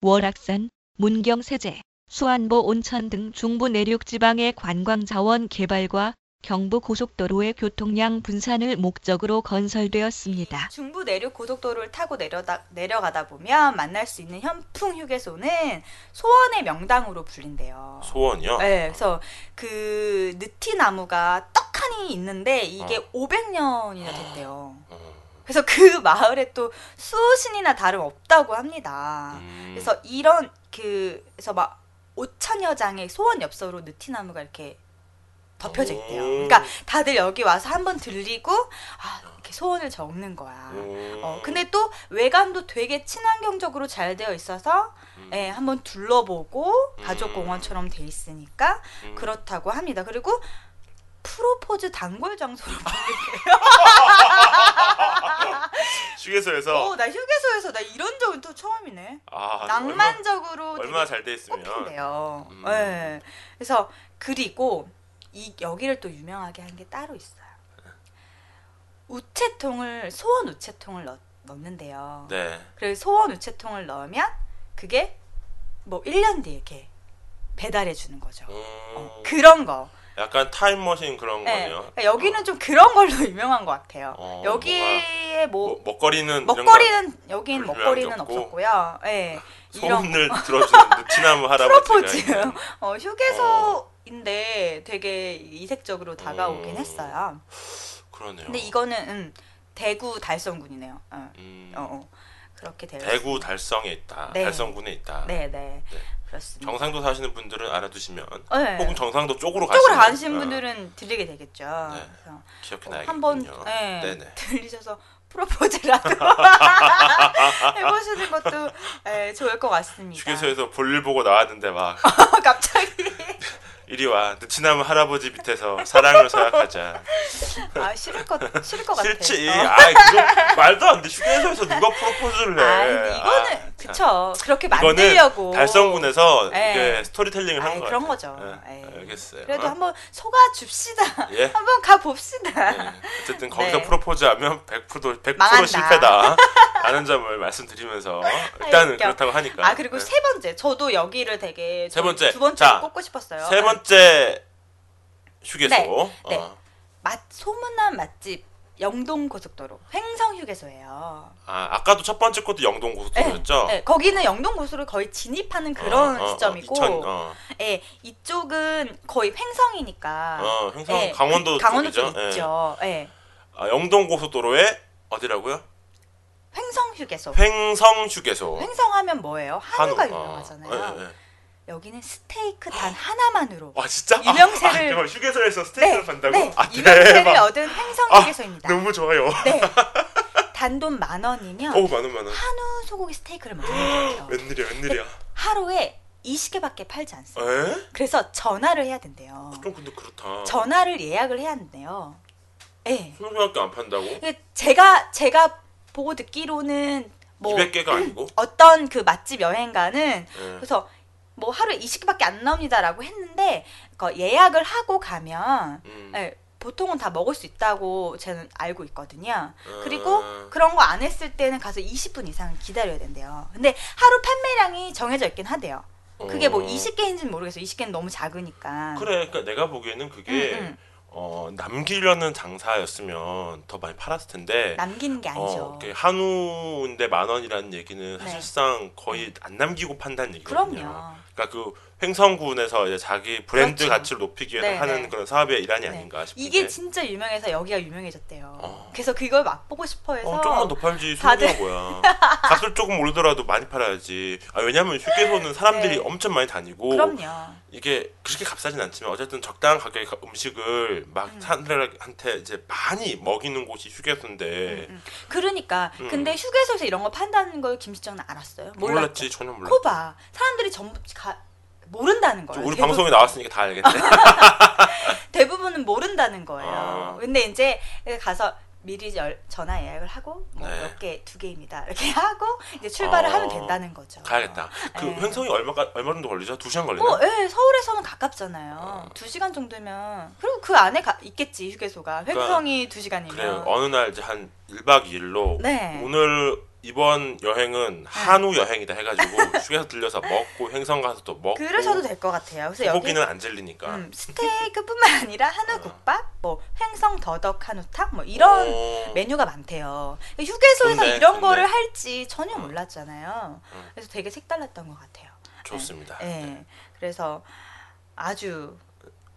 월악산, 문경 세제, 수안보 온천 등 중부 내륙 지방의 관광 자원 개발과 경부 고속도로의 교통량 분산을 목적으로 건설되었습니다. 중부 내륙 고속도로를 타고 내려다, 내려가다 보면 만날 수 있는 현풍 휴게소는 소원의 명당으로 불린대요. 소원이요? 네, 그래서 그 느티나무가 떡하니 있는데 이게 어. 500년이나 됐대요. 어. 그래서 그 마을에 또 수신이나 다름 없다고 합니다. 음. 그래서 이런 그 그래서 막 5천여 장의 소원 엽서로 느티나무가 이렇게 덮여져 있대요. 오. 그러니까 다들 여기 와서 한번 들리고 아 이렇게 소원을 적는 거야. 음. 어, 근데 또 외관도 되게 친환경적으로 잘 되어 있어서 음. 예, 한번 둘러보고 음. 가족 공원처럼 돼 있으니까 음. 그렇다고 합니다. 그리고 프로포즈 단골 장소로 불리대요. 휴게소에서 어, 나 휴게소에서 나 이런 적은 또 처음이네. 아, 낭만적으로 얼마, 얼마나 잘돼 있으면. 음. 네. 그래서 그리고 이 여기를 또 유명하게 한 게 따로 있어요. 우체통을 소원 우체통을 넣, 넣는데요. 네. 그래서 소원 우체통을 넣으면 그게 뭐 1년 뒤에 이렇게 배달해 주는 거죠. 음, 어, 그런 거. 약간 타임머신 그런 네. 거네요. 그러니까 여기는 좀 그런 걸로 유명한 것 같아요. 어, 여기에 뭐 뭐, 먹거리는 먹거리는 여긴 먹거리는. 없었고요. 예. 거, 이런 소원을 들어주는 느티나무 할아버지가 프로포즈. 어, 휴게소 인데 되게 이색적으로 다가오긴 음. 했어요. 그러네요. 근데 이거는 음, 대구 달성군이네요. 어, 음, 어, 어. 그렇게 되어 대구 있습니다. 달성에 있다. 네. 달성군에 있다. 네, 네. 네. 그렇습니다. 경상도 사시는 분들은 알아두시면 네. 혹은 경상도 쪽으로 가시는 쪽으로 가시는 어, 분들은 들리게 되겠죠. 네. 그래서 기억해놔야겠군요. 한번 네, 네네. 들리셔서 프로포즈라도 해보시는 것도 네, 좋을 것 같습니다. 휴게소에서 볼일 보고 나왔는데 막 갑자기 이리 와 느티나무 할아버지 밑에서 사랑을 서약하자. 아 싫을 것 싫을 것 같아요. 싫지. 어. 아 그거 말도 안 돼. 휴게소에서 누가 프로포즈를 해. 아, 이거는 아, 그쵸. 그렇게 만들려고. 달성군에서 예. 이게 스토리텔링을 한 아이, 거 그런. 거죠. 예, 예. 알겠어요. 그래도 어? 한번 속아 줍시다. 예. 한번 가 봅시다. 예. 어쨌든 거기서 네. 프로포즈하면 100% 100% 망한다. 실패다. 라는 점을 말씀드리면서 일단은 웃겨. 그렇다고 하니까. 아 그리고 예. 세 번째 저도 여기를 되게 세 번째. 두 번째 자, 꼽고 싶었어요. 세 번째 휴게소. 네. 네. 어. 맛 소문난 맛집 영동 고속도로 횡성 휴게소예요. 아, 아까도 첫 번째 것도 영동 고속도로였죠? 네, 거기는 영동 고속도로 거의 진입하는 그런 어, 어, 어, 지점이고, 2000, 어, 예, 이쪽은 거의 횡성이니까. 어, 횡성 예, 강원도 그 강원도 쪽이죠. 쪽 예. 있죠. 예. 아, 영동 고속도로에 어디라고요? 횡성 휴게소. 횡성 휴게소. 횡성하면 뭐예요? 한우가 한우. 어, 유명하잖아요. 예, 예. 여기는 스테이크 단 하나만으로 와 진짜? 유명세를- 아, 잠깐만, 휴게소에서 스테이크를 판다고? 네, 아 유명세를 대박. 얻은 횡성 아, 휴게소입니다. 너무 좋아요. 네. 단돈 만 원이면 오 만 원 만 원. 한우 소고기 스테이크를 먹는 거예요. 웬일이야 웬일이야. 하루에 20개밖에 팔지 않습니다. 에? 그래서 전화를 해야 된대요. 좀 근데 그렇다. 전화를 예약을 해야 한대요. 예. 20개밖에 안 판다고? 네. 제가 제가 보고 듣기로는 뭐 200개가 아니고? 어떤 그 맛집 여행가는 예. 그래서 뭐 하루에 20개밖에 안 나옵니다라고 했는데 그 예약을 하고 가면 음. 예, 보통은 다 먹을 수 있다고 저는 알고 있거든요. 어, 그리고 그런 거 안 했을 때는 가서 20분 이상 기다려야 된대요. 근데 하루 판매량이 정해져 있긴 하대요. 그게 뭐 어. 20개인지는 모르겠어요. 20개는 너무 작으니까. 그래, 그러니까 내가 보기에는 그게 음, 음. 어, 남기려는 장사였으면 더 많이 팔았을 텐데. 남기는 게 아니죠. 어, 한우인데 만 원이라는 얘기는 네. 사실상 거의 안 남기고 판다는 얘기거든요. 그럼요. 그러니까 그 횡성군에서 이제 자기 브랜드 그렇죠. 가치를 높이기 위해서 네, 하는 네. 그런 사업의 일환이 네. 아닌가 싶은데. 이게 진짜 유명해서 여기가 유명해졌대요. 어. 그래서 그걸 맛보고 싶어 해서 어, 조금만 더 팔지 다들- 뭐야. 값을 조금 오르더라도 많이 팔아야지. 아, 왜냐면 휴게소는 사람들이 네. 엄청 많이 다니고 그럼요. 이게 그렇게 값싸진 않지만 어쨌든 적당한 가격의 가- 음식을 막 음. 사람들한테 이제 많이 먹이는 곳이 휴게소인데 음. 그러니까 음. 근데 휴게소에서 이런 거 판다는 걸 김시정은 알았어요. 몰랐죠. 몰랐지 전혀 몰랐지. 코봐 사람들이 전부 가, 모른다는 거예요. 우리 대부분- 방송에 나왔으니까 다 알겠네. 대부분은 모른다는 거예요. 아. 근데 이제 가서 미리 열- 전화 예약을 하고 뭐 네. 몇개 두 개입니다 이렇게 하고 이제 출발을 어. 하면 된다는 거죠. 가야겠다. 그 네. 횡성이 얼마 얼마 정도 걸리죠? 두 시간 걸리나? 어, 예, 서울에서는 가깝잖아요. 어. 두 시간 정도면 그리고 그 안에 가, 있겠지 휴게소가 그러니까 횡성이 두 시간이면. 그래요. 어느 날 이제 한 1박 2일로 네. 오늘 이번 여행은 한우 여행이다 해가지고 휴게소 들려서 먹고 횡성 가서 또 먹고 그러셔도 될 것 같아요. 그래서 여기 소고기는 안 질리니까. 음, 스테이크뿐만 아니라 한우 국밥, 뭐 횡성 더덕 한우탕 뭐 이런 어, 메뉴가 많대요. 휴게소에서 좋네, 이런 좋네. 거를 할지 전혀 음. 몰랐잖아요. 음. 그래서 되게 색달랐던 것 같아요. 좋습니다. 예. 그래서 아주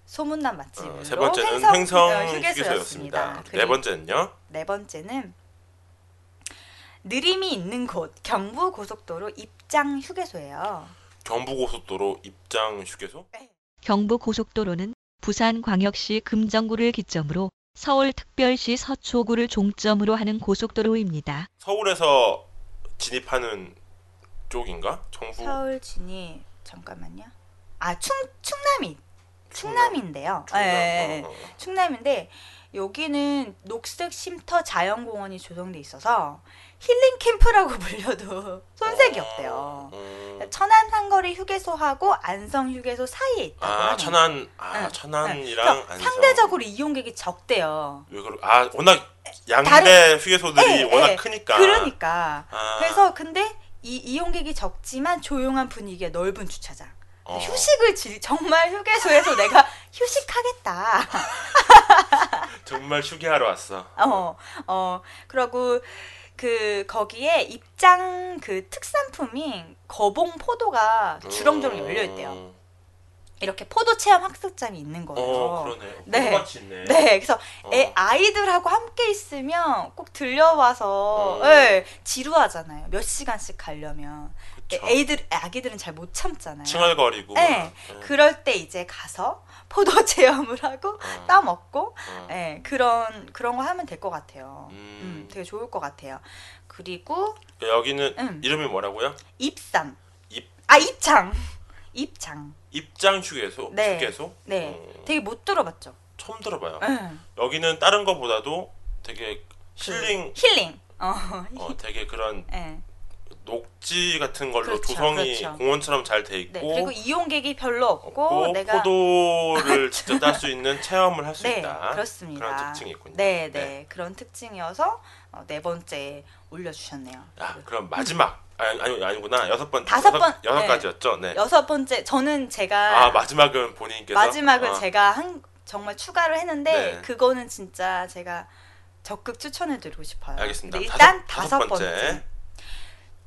소문난 맛집으로 어, 세 번째는 횡성, 어, 휴게소였습니다. 네 그리고 번째는요. 네 번째는 느림이 있는 곳 경부 고속도로 입장 휴게소예요. 경부고속도로 입장 휴게소? 경부 고속도로는 부산광역시 금정구를 기점으로 서울특별시 서초구를 종점으로 하는 고속도로입니다. 서울에서 진입하는 쪽인가? 정부 서울 진이 잠깐만요. 아 충 충남이 충남인데요. 충남? 예, 예, 어, 어. 예. 충남인데 여기는 녹색 쉼터 자연공원이 조성돼 있어서 힐링 캠프라고 불려도 손색이 없대요. 어. 천안 상거리 휴게소하고 안성 휴게소 사이에 있다고 아. 천안 아 응, 천안이랑 그래서 안성 상대적으로 이용객이 적대요. 왜 그러 아 워낙 양대 다른- 휴게소들이 예, 워낙 예. 크니까 그러니까 아, 그래서 근데 이 이용객이 적지만 조용한 분위기의 넓은 주차장. 어. 휴식을 질 정말 휴게소에서 내가 휴식하겠다. 정말 휴게하러 왔어. 어, 어, 그러고 그 거기에 입장 그 특산품인 거봉 포도가 주렁주렁 열려 있대요. 어, 이렇게 포도 체험 학습장이 있는 거예요. 어 그러네. 네. 포도밭이 있네. 네, 그래서 어. 애 아이들하고 함께 있으면 꼭 들려와서 어. 예, 지루하잖아요. 몇 시간씩 가려면. 애들 아기들은 잘 못 참잖아요. 칭얼거리고. 네, 어, 그럴 때 이제 가서 포도 체험을 하고 어, 따 먹고 어. 예, 그런 그런 거 하면 될 것 같아요. 음. 음. 되게 좋을 것 같아요. 그리고 그러니까 여기는 음. 이름이 뭐라고요? 입산. 입- 아 입장. 입장. 입장 휴게소. 네. 휴게소. 네. 어, 되게 못 들어봤죠. 처음 들어봐요. 응. 여기는 다른 거보다도 되게 힐링, 힐링. 어. 어, 되게 그런 예. 녹지 같은 걸로 그렇죠, 조성이 그렇죠. 공원처럼 잘 돼 있고 네, 그리고 이용객이 별로 없고, 없고 내가 포도를 직접 딸 수 있는 체험을 할수 네, 있다. 그렇습니다. 그런 특징이 있군요. 네, 네, 네. 그런 특징이어서 어, 네 번째 올려주셨네요. 야, 그럼 마지막 아니 아니 아니구나 여섯 번 다섯 여섯, 번, 여섯 네. 가지였죠. 네. 여섯 번째 저는 제가 아 마지막은 본인께서 마지막을 아, 제가 한 정말 추가를 했는데 네. 그거는 진짜 제가 적극 추천해드리고 싶어요. 알겠습니다. 일단 다섯 다섯, 번째. 번째.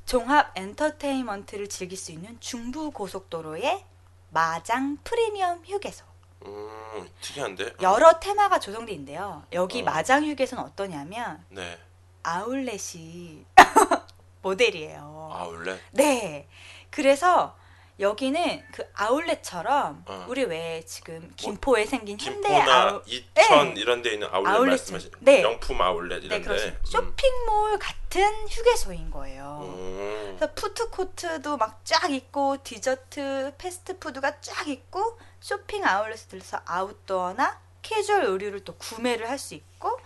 종합 엔터테인먼트를 즐길 수 있는 중부 고속도로의 마장 프리미엄 휴게소. 음 특이한데. 어, 여러 테마가 조성돼 있는데요. 여기 어. 마장 휴게소는 어떠냐면 네. 아울렛이 모델이에요. 아울렛. 네. 그래서 여기는 그 아울렛처럼 어. 우리 왜 지금 김포에 생긴 현대 아울 이천 네. 이런 데 있는 아울렛 아울렛 말씀하신 네. 명품 아울렛 네, 이런 그렇죠. 데. 음. 쇼핑몰 같은 휴게소인 거예요. 음. 그래서 푸드코트도 막 쫙 있고 디저트, 패스트푸드가 쫙 있고 쇼핑 아울렛에 들려서 아웃도어나 캐주얼 의류를 또 구매를 할 수 있고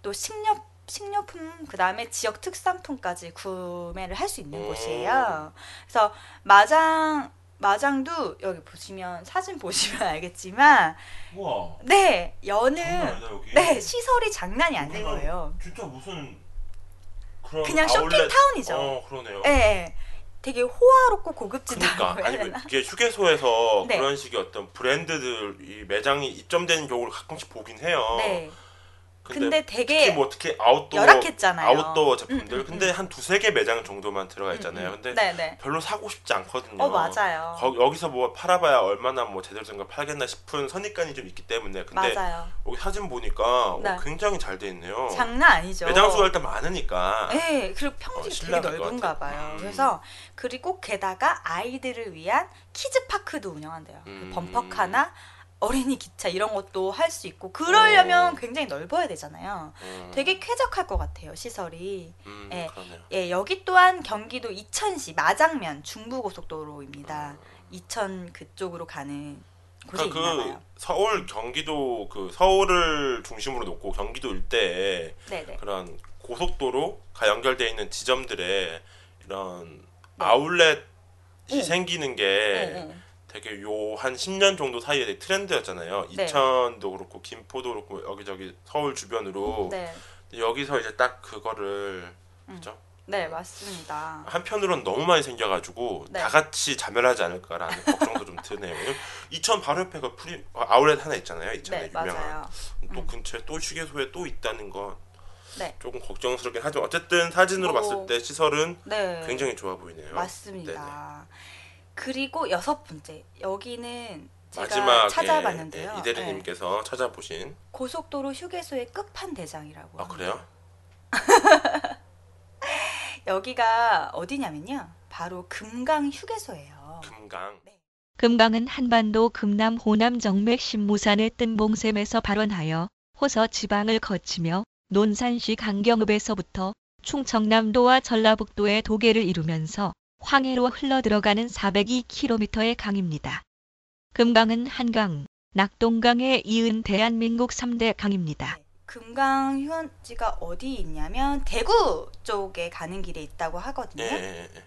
또 식료 식료품 그다음에 지역 특산품까지 구매를 할 수 있는 음. 곳이에요. 그래서 마장 마장도 여기 보시면 사진 보시면 알겠지만 우와. 네 여는 아니다. 네 시설이 장난이 아닌 거예요. 진짜 무슨 그냥 아울렛- 쇼핑타운이죠. 어 그러네요. 예, 네, 되게 호화롭고 고급지다고 그러니까 아니 되나? 이게 휴게소에서 네. 그런 식의 어떤 브랜드들 이 매장이 입점되는 경우를 가끔씩 보긴 해요. 네. 근데, 근데 특히 되게 뭐 특히 아웃도어 열악했잖아요. 아웃도어 제품들 음, 음, 근데 한 두세 개 매장 정도만 들어가 있잖아요. 음, 음. 근데 네네. 별로 사고 싶지 않거든요. 어 맞아요. 거, 여기서 뭐 팔아봐야 얼마나 뭐 제대로 된 걸 팔겠나 싶은 선입관이 좀 있기 때문에 근데 맞아요. 여기 사진 보니까 네. 어, 굉장히 잘 돼 있네요. 장난 아니죠. 매장 수가 일단 많으니까 네, 그리고 어, 평집이 되게 넓은가. 봐요. 음. 그래서 그리고 게다가 아이들을 위한 kids park도 운영한대요. 그 음. 범퍼카나 어린이 기차 이런 것도 할 수 있고 그러려면 어. 굉장히 넓어야 되잖아요. 음, 되게 쾌적할 것 같아요 시설이. 음, 예. 예, 여기 또한 경기도 이천시 마장면 중부고속도로입니다. 이천 그쪽으로 가는 곳에 그러니까 있나 그 봐요. 서울 경기도 그 서울을 중심으로 놓고 경기도 일대에 네네. 그런 고속도로가 연결돼 있는 지점들에 이런 네. 아울렛이 오. 생기는 게 네, 네. 되게 요 한 10년 정도 사이에 되게 트렌드였잖아요. 네. 이천도 그렇고 김포도 그렇고 여기저기 서울 주변으로 네. 여기서 이제 딱 그거를 음. 그죠? 네, 맞습니다. 한편으로는 너무 많이 생겨가지고 네. 다 같이 자멸하지 않을까라는 걱정도 좀 드네요. 이천 바로 옆에가 프리 아, 아울렛 하나 있잖아요. 이천에 네, 유명한 맞아요. 또 음. 근처에 또 휴게소에 또 있다는 건 네. 조금 걱정스럽긴 하지만 어쨌든 사진으로 오. 봤을 때 시설은 네. 굉장히 좋아 보이네요. 맞습니다. 그리고 여섯 번째 여기는 제가 마지막에 찾아봤는데요. 예, 네. 이대리님께서 찾아보신 고속도로 휴게소의 끝판 대장이라고. 아 그래요? 여기가 어디냐면요. 바로 금강 휴게소예요. 금강 금강은 한반도 금남 호남 정맥 신무산의 뜬 봉샘에서 발원하여 호서 지방을 거치며 논산시 강경읍에서부터 충청남도와 전라북도의 도계를 이루면서 황해로 흘러들어가는 402km의 강입니다. 금강은 한강, 낙동강에 이은 대한민국 3대 강입니다. 네. 금강 휴원지가 어디 있냐면 대구 쪽에 가는 길에 있다고 하거든요. 예, 예, 예.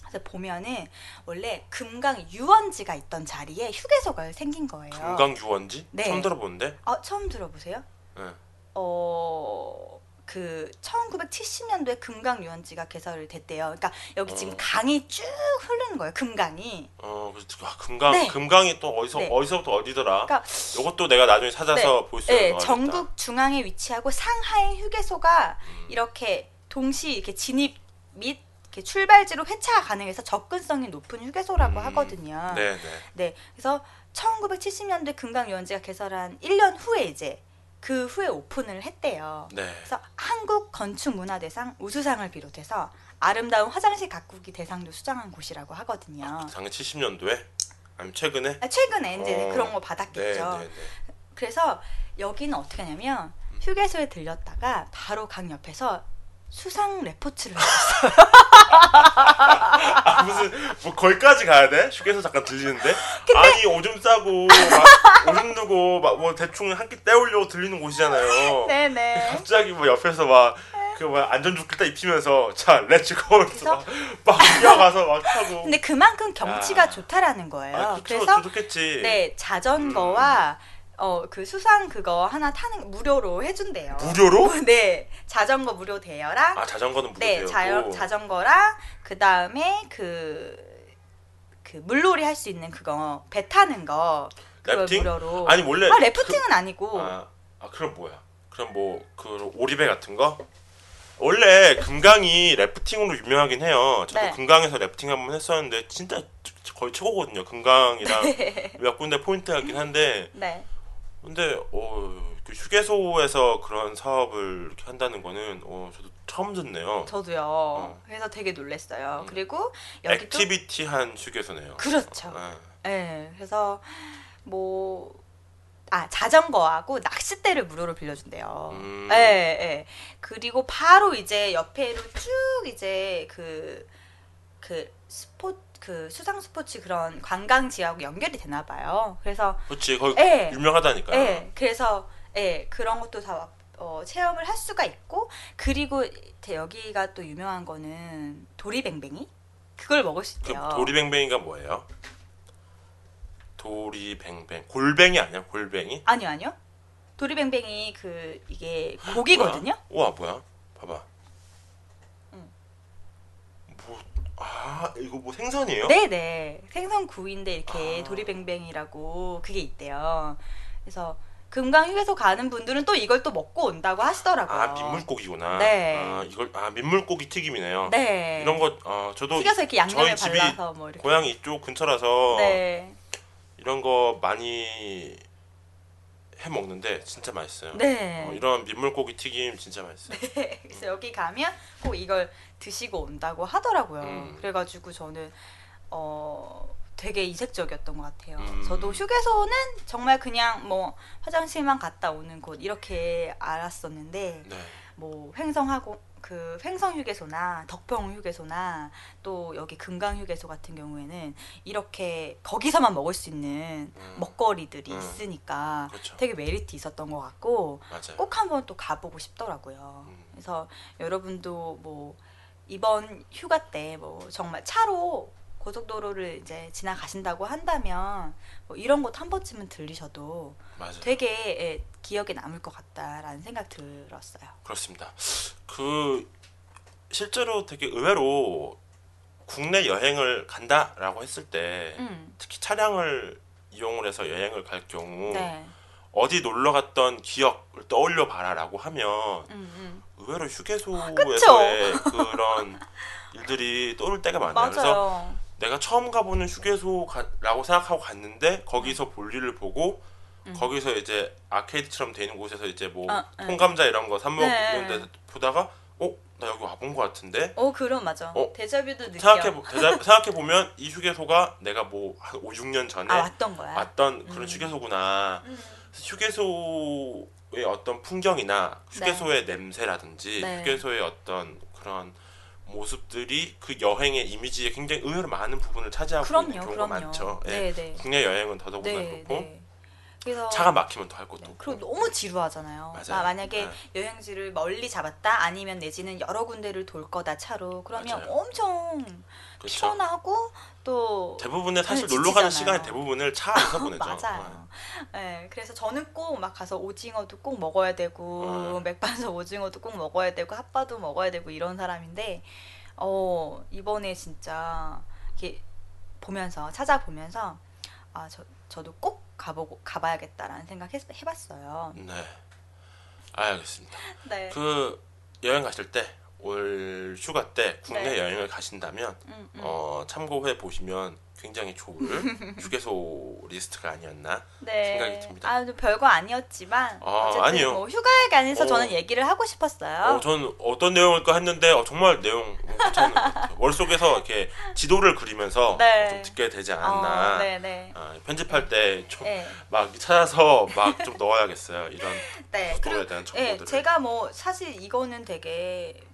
그래서 보면은 원래 금강 유원지가 있던 자리에 휴게소가 생긴 거예요. 금강 유원지 네. 처음 들어보는데 어, 처음 들어보세요? 예. 어, 그 1970년도에 금강 유원지가 개설이 됐대요. 그러니까 여기 지금 어. 강이 쭉 흐르는 거예요. 금강이. 어 그래서 아, 금강 네. 금강이 또 어디서 네. 어디서부터 어디더라? 그러니까 이것도 내가 나중에 찾아서 볼수 있는 네, 거 전국 중앙에 위치하고 상하이 휴게소가 음. 이렇게 동시 이렇게 진입 및 이렇게 출발지로 회차가 가능해서 접근성이 높은 휴게소라고 음. 하거든요. 네 네. 네, 그래서 1970년도에 금강 유원지가 개설한 1년 후에 이제 그 후에 오픈을 했대요. 네. 그래서 한국 건축 문화대상 우수상을 비롯해서 아름다운 화장실 가꾸기 대상도 수상한 곳이라고 하거든요. 당연 70년도에 아니면 최근에 아, 최근에 이제 어. 그런 거 네, 받았겠죠. 네, 네. 그래서 여기는 어떻게 하냐면 휴게소에 들렸다가 바로 강 옆에서 수상 레포츠를 했어요. 아 무슨 뭐 거기까지 가야 돼? 휴게소 잠깐 들리는데 아니 오줌 싸고 막 오줌 누고 막 뭐 대충 한 끼 때우려고 들리는 곳이잖아요. 네네. 갑자기 뭐 옆에서 막 그 뭐야 안전조끼 딱 입히면서 자 let's go 그래서? 막, 막 뛰어가서 막 타고 근데 그만큼 경치가 야. 좋다라는 거예요. 아, 그쵸, 그래서 좋겠지 네 자전거와 어 그 수상 그거 하나 타는 무료로 해준대요. 무료로? 네. 자전거 무료 대여랑 아 자전거는 네 무료고. 자, 자전거랑 그 다음에 그, 그 물놀이 할 수 있는 그거 배 타는 거 그걸 래프팅? 무료로. 아니 원래 아 래프팅은 아니고. 그, 아, 아 그럼 뭐야? 그럼 뭐 그 오리배 같은 거? 원래 금강이 래프팅으로 유명하긴 해요. 저도 네. 금강에서 래프팅 한번 했었는데 진짜 거의 최고거든요. 금강이랑 몇 군데 포인트가 있긴 한데 네 근데 어, 그 휴게소에서 그런 사업을 이렇게 한다는 거는 어, 저도 처음 듣네요. 저도요. 그래서 되게 놀랬어요. 음. 그리고 여기 또 액티비티한 휴게소네요. 그렇죠. 아, 네, 그래서 뭐. 아 자전거하고 낚싯대를 무료로 빌려준대요. 음. 예, 예. 그리고 바로 이제 옆에로 쭉 이제 그, 그 스포, 그 수상 스포츠 그런 관광지하고 연결이 되나 봐요. 그래서, 그렇지 거기 예. 유명하다니까. 예, 그래서, 예, 그런 것도 다 어, 체험을 할 수가 있고, 그리고 대- 여기가 또 유명한 거는 도리뱅뱅이? 그걸 먹을 수그 있대요. 도리뱅뱅이가 뭐예요? 도리뱅뱅 골뱅이 아니야? 골뱅이? 아니요, 아니요. 도리뱅뱅이 그, 이게 고기거든요? 뭐야? 우와 뭐야? 봐봐. 응. 뭐, 아 이거 뭐 생선이에요? 네네 생선 구이인데 이렇게 아. 도리뱅뱅이라고 그게 있대요. 그래서 금강 휴게소 가는 분들은 또 이걸 또 먹고 온다고 하시더라고요. 아 민물고기구나. 네. 아 이걸 아 민물고기 튀김이네요. 네. 이런 거 어, 저도 튀겨서 이렇게 양념에 발라서 뭐 이렇게. 고향이 이쪽 근처라서 네. 이런 거 많이 해 먹는데 진짜 맛있어요. 네. 어, 이런 민물고기 튀김 진짜 맛있어요. 그래서 여기 가면 꼭 이걸 드시고 온다고 하더라고요. 음. 그래가지고 저는 어 되게 이색적이었던 것 같아요. 음. 저도 휴게소는 정말 그냥 뭐 화장실만 갔다 오는 곳 이렇게 알았었는데 네. 뭐 횡성하고 그 횡성 휴게소나 덕평 휴게소나 또 여기 금강 휴게소 같은 경우에는 이렇게 거기서만 먹을 수 있는 음. 먹거리들이 음. 있으니까 그렇죠. 되게 메리트 있었던 것 같고 맞아요. 꼭 한번 또 가보고 싶더라고요. 음. 그래서 여러분도 뭐 이번 휴가 때 뭐 정말 차로 고속도로를 이제 지나가신다고 한다면 뭐 이런 곳 한 번쯤은 들리셔도 맞아요. 되게 예, 기억에 남을 것 같다라는 생각 들었어요. 그렇습니다. 그 실제로 되게 의외로 국내 여행을 간다라고 했을 때 음, 특히 차량을 이용을 해서 여행을 갈 경우 네, 어디 놀러 갔던 기억을 떠올려 봐라라고 하면 음, 음. 의외로 휴게소에서의 그쵸? 그런 일들이 떠오를 때가 많아요. 그래서. 내가 처음 가보는 휴게소라고 생각하고 갔는데 거기서 볼 일을 보고 음. 거기서 이제 아케이드처럼 돼 있는 곳에서 이제 뭐 아, 네. 통감자 이런 거사 네. 먹는데 보다가 어 나 여기 와본 것 같은데 어, 그럼 맞아. 어? 데자뷰도 느껴. 생각해 생각해 보면 이 휴게소가 내가 뭐 한 5, 6년 전에 아 왔던 거야. 왔던 그런 음. 휴게소구나. 음. 휴게소의 어떤 풍경이나 휴게소의 냄새라든지 네. 휴게소의 어떤 그런 모습들이 그 여행의 이미지에 굉장히 의외로 많은 부분을 차지하고 있는 그럼요, 경우가 그럼요. 많죠. 예. 네, 네. 국내 여행은 더더구나 네, 그렇고 네. 그래서 차가 막히면 더 할 것도 네, 없고. 그리고 너무 지루하잖아요. 맞아요. 나 만약에 네. 여행지를 멀리 잡았다 아니면 내지는 여러 군데를 돌 거다 차로 그러면 맞아요. 엄청 그렇죠. 피곤하고 또 대부분의 사실 네, 놀러 가는. 시간이 대부분을 차 안에서 보내죠. 맞아요. 네, 그래서 저는 꼭 막 가서 오징어도 꼭 먹어야 되고 어. 맥반석 오징어도 꼭 먹어야 되고 핫바도 먹어야 되고 이런 사람인데 어 이번에 진짜 이렇게 보면서 찾아보면서 아 저 저도 꼭 가보고 가봐야겠다라는 생각 했, 해봤어요. 네. 알겠습니다. 네. 그 여행 가실 때 올 휴가 때 국내 네. 여행을 가신다면 음, 음. 어, 참고해 보시면 굉장히 좋을 휴게소 리스트가 아니었나. 네. 생각이 듭니다. 아, 좀 별거 아니었지만 아, 아니요. 뭐 휴가에 관해서 어. 저는 얘기를 하고 싶었어요. 어, 전 어떤 내용일까 했는데 어, 정말 내용 괜찮은 것 같아요. 머릿속에서 이렇게 지도를 그리면서 네. 좀 듣게 되지 않았나. 어, 네, 네. 아, 편집할 때 좀막 네. 찾아서 막 좀 넣어야겠어요. 이런 네. 그리고 대한 예, 정보들을. 제가 뭐 사실 이거는 되게 뭐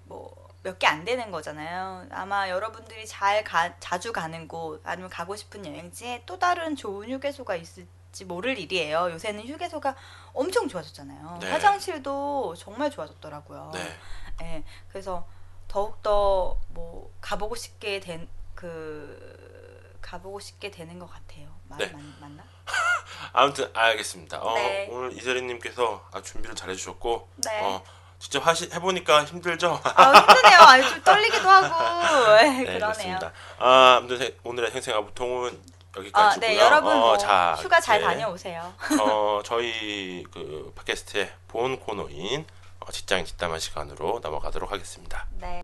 몇 개 안 되는 거잖아요. 아마 여러분들이 잘 가, 자주 가는 곳 아니면 가고 싶은 여행지에 또 다른 좋은 휴게소가 있을지 모를 일이에요. 요새는 휴게소가 엄청 좋아졌잖아요. 네. 화장실도 정말 좋아졌더라고요. 네. 예, 그래서 더욱더 뭐 가보고 싶게 된 그 가보고 싶게 되는 것 같아요. 말 네. 맞, 맞나? 아무튼 알겠습니다. 어, 네. 오늘 이세리님께서 아, 준비를 잘해주셨고 네. 어, 직접 하시 해보니까 힘들죠? 아, 힘드네요. 아, 좀 떨리기도 하고. 예, 네, 그러네요. 그렇습니다. 아, 아무튼 세- 오늘의 생생아부통은 아, 여기까지고요. 네, 여러분 뭐 어, 자, 휴가 잘 네. 다녀오세요. 어, 저희 그 팟캐스트의 본 코너인 어, 직장인 뒷담화 시간으로 넘어가도록 하겠습니다. 네.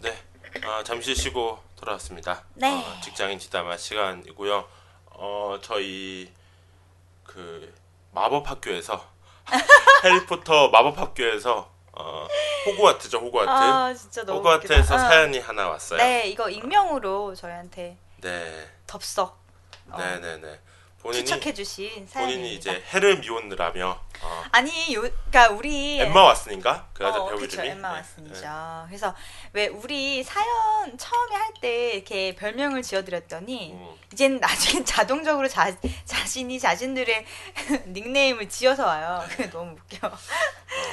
네, 아, 잠시 쉬고 돌아왔습니다. 네. 어, 직장인 뒷담화 시간이고요. 어, 저희 그 마법 학교에서 해리포터 마법 학교에서 어, 호그와트죠, 호그와트. 아, 진짜 너무 호그와트에서 웃기다. 아. 사연이 하나 왔어요. 네, 이거 익명으로 저희한테 네, 덥석 어, 네, 네, 네. 본인이 추척해주신 사연입니다. 본인이 이제 해를 미웠느라며 어, 아니, 요, 그러니까 우리 엠마 왓슨인가 그 여자 어, 배우 그쵸, 이름이 엠마 네, 왓슨이죠. 네. 그래서 왜 우리 사연 처음에 할 때 이렇게 별명을 지어드렸더니 음, 이젠 나중엔 자동적으로 자, 자신이 자신들의 닉네임을 지어서 와요. 그게 너무 웃겨. 어,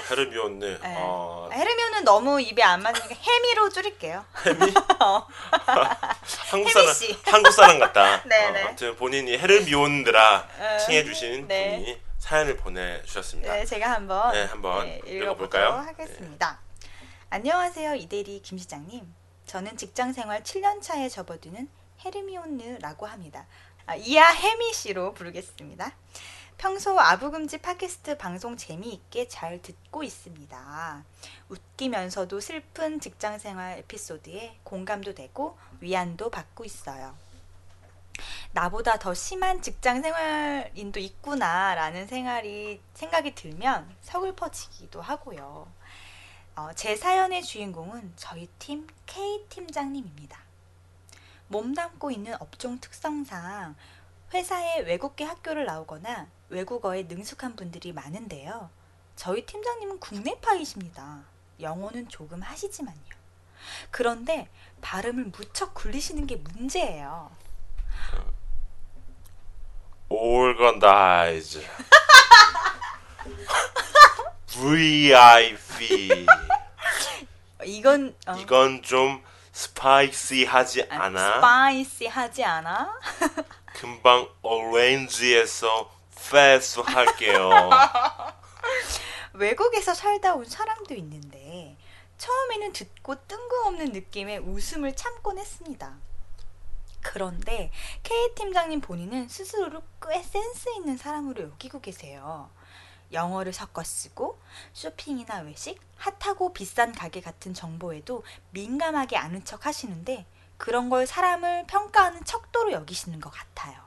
해를 미웠느 네. 어, 헤르미온은 너무 입에 안 맞으니까 해미로 줄일게요. 해미 한국 혜미 사람 씨. 한국 사람 같다. 네, 어, 네. 아무튼 본인이 미웠느라 어, 칭해주신 네. 분이 사연을 보내주셨습니다. 네, 제가 한번, 네, 한번 읽어볼까요? 읽어볼까요? 하겠습니다. 안녕하세요, 이대리 김 시장님. 저는 직장 생활 7년 차에 접어드는 헤르미온느라고 합니다. 아, 이하 해미 씨로 부르겠습니다. 평소 아부금지 팟캐스트 방송 재미있게 잘 듣고 있습니다. 웃기면서도 슬픈 직장 생활 에피소드에 공감도 되고 위안도 받고 있어요. 나보다 더 심한 직장 생활인도 있구나라는 생활이 생각이 들면 서글퍼지기도 하고요. 어, 제 사연의 주인공은 저희 팀 K 팀장님입니다. 몸담고 있는 업종 특성상 회사에 외국계 학교를 나오거나 외국어에 능숙한 분들이 많은데요. 저희 팀장님은 국내파이십니다. 영어는 조금 하시지만요. 그런데 발음을 무척 굴리시는 게 문제예요. Organize VIP 이건 어, 이건 좀 스파이시하지 않아? 스파이시하지 않아? 금방 오렌지에서 패스 할게요. 외국에서 살다 온 사람도 있는데 처음에는 듣고 뜬금없는 느낌의 웃음을 참곤 했습니다. 그런데 K 팀장님 본인은 스스로를 꽤 센스 있는 사람으로 여기고 계세요. 영어를 섞어 쓰고 쇼핑이나 외식, 핫하고 비싼 가게 같은 정보에도 민감하게 아는 척 하시는데 그런 걸 사람을 평가하는 척도로 여기시는 것 같아요.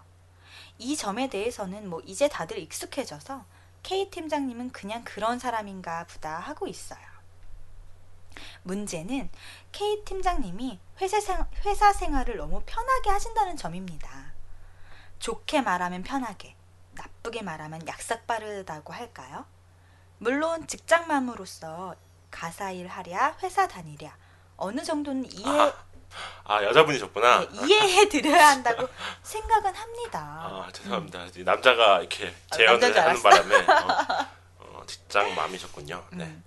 이 점에 대해서는 뭐 이제 다들 익숙해져서 K 팀장님은 그냥 그런 사람인가 보다 하고 있어요. 문제는 K 팀장님이 회사, 생, 회사 생활을 너무 편하게 하신다는 점입니다. 좋게 말하면 편하게, 나쁘게 말하면 약삭 빠르다고 할까요? 물론 직장맘으로서 가사 일 하랴, 회사 다니랴, 어느 정도는 이해, 아, 아 여자분이셨구나. 네, 이해해 드려야 한다고 생각은 합니다. 아 죄송합니다. 남자가 이렇게 아, 제언을 줄 하는 바람에 어, 어, 직장 맘이셨군요. 네. 음.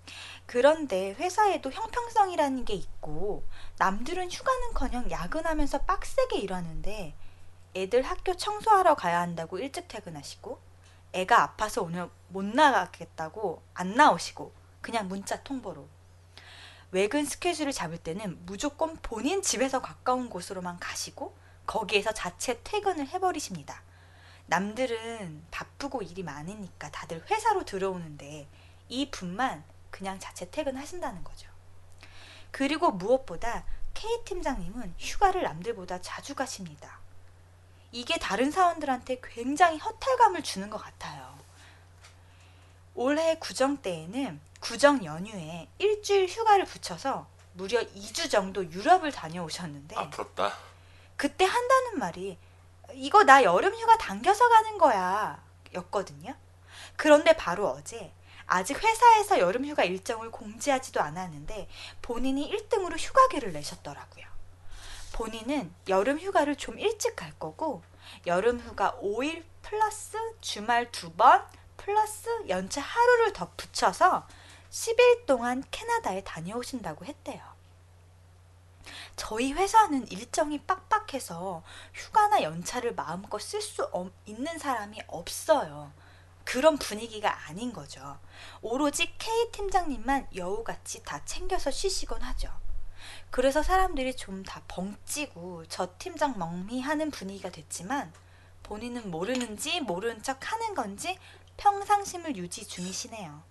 그런데 회사에도 형평성이라는 게 있고 남들은 휴가는커녕 야근하면서 빡세게 일하는데 애들 학교 청소하러 가야 한다고 일찍 퇴근하시고 애가 아파서 오늘 못 나가겠다고 안 나오시고 그냥 문자 통보로 외근 스케줄을 잡을 때는 무조건 본인 집에서 가까운 곳으로만 가시고 거기에서 자체 퇴근을 해버리십니다. 남들은 바쁘고 일이 많으니까 다들 회사로 들어오는데 이 분만 그냥 자체 퇴근하신다는 거죠. 그리고 무엇보다 K 팀장님은 휴가를 남들보다 자주 가십니다. 이게 다른 사원들한테 굉장히 허탈감을 주는 것 같아요. 올해 구정 때에는 구정 연휴에 일주일 휴가를 붙여서 무려 2주 정도 유럽을 다녀오셨는데 아 부럽다. 그때 한다는 말이 이거 나 여름 휴가 당겨서 가는 거야 였거든요. 그런데 바로 어제 아직 회사에서 여름 휴가 일정을 공지하지도 않았는데 본인이 1등으로 휴가계를 내셨더라고요. 본인은 여름 휴가를 좀 일찍 갈 거고 여름 휴가 5일 플러스 주말 두 번 플러스 연차 하루를 더 붙여서 10일 동안 캐나다에 다녀오신다고 했대요. 저희 회사는 일정이 빡빡해서 휴가나 연차를 마음껏 쓸 수 있는 사람이 없어요. 그런 분위기가 아닌 거죠. 오로지 K 팀장님만 여우같이 다 챙겨서 쉬시곤 하죠. 그래서 사람들이 좀 다 벙찌고 저 팀장 멍미하는 분위기가 됐지만 본인은 모르는지 모르는 척 하는 건지 평상심을 유지 중이시네요.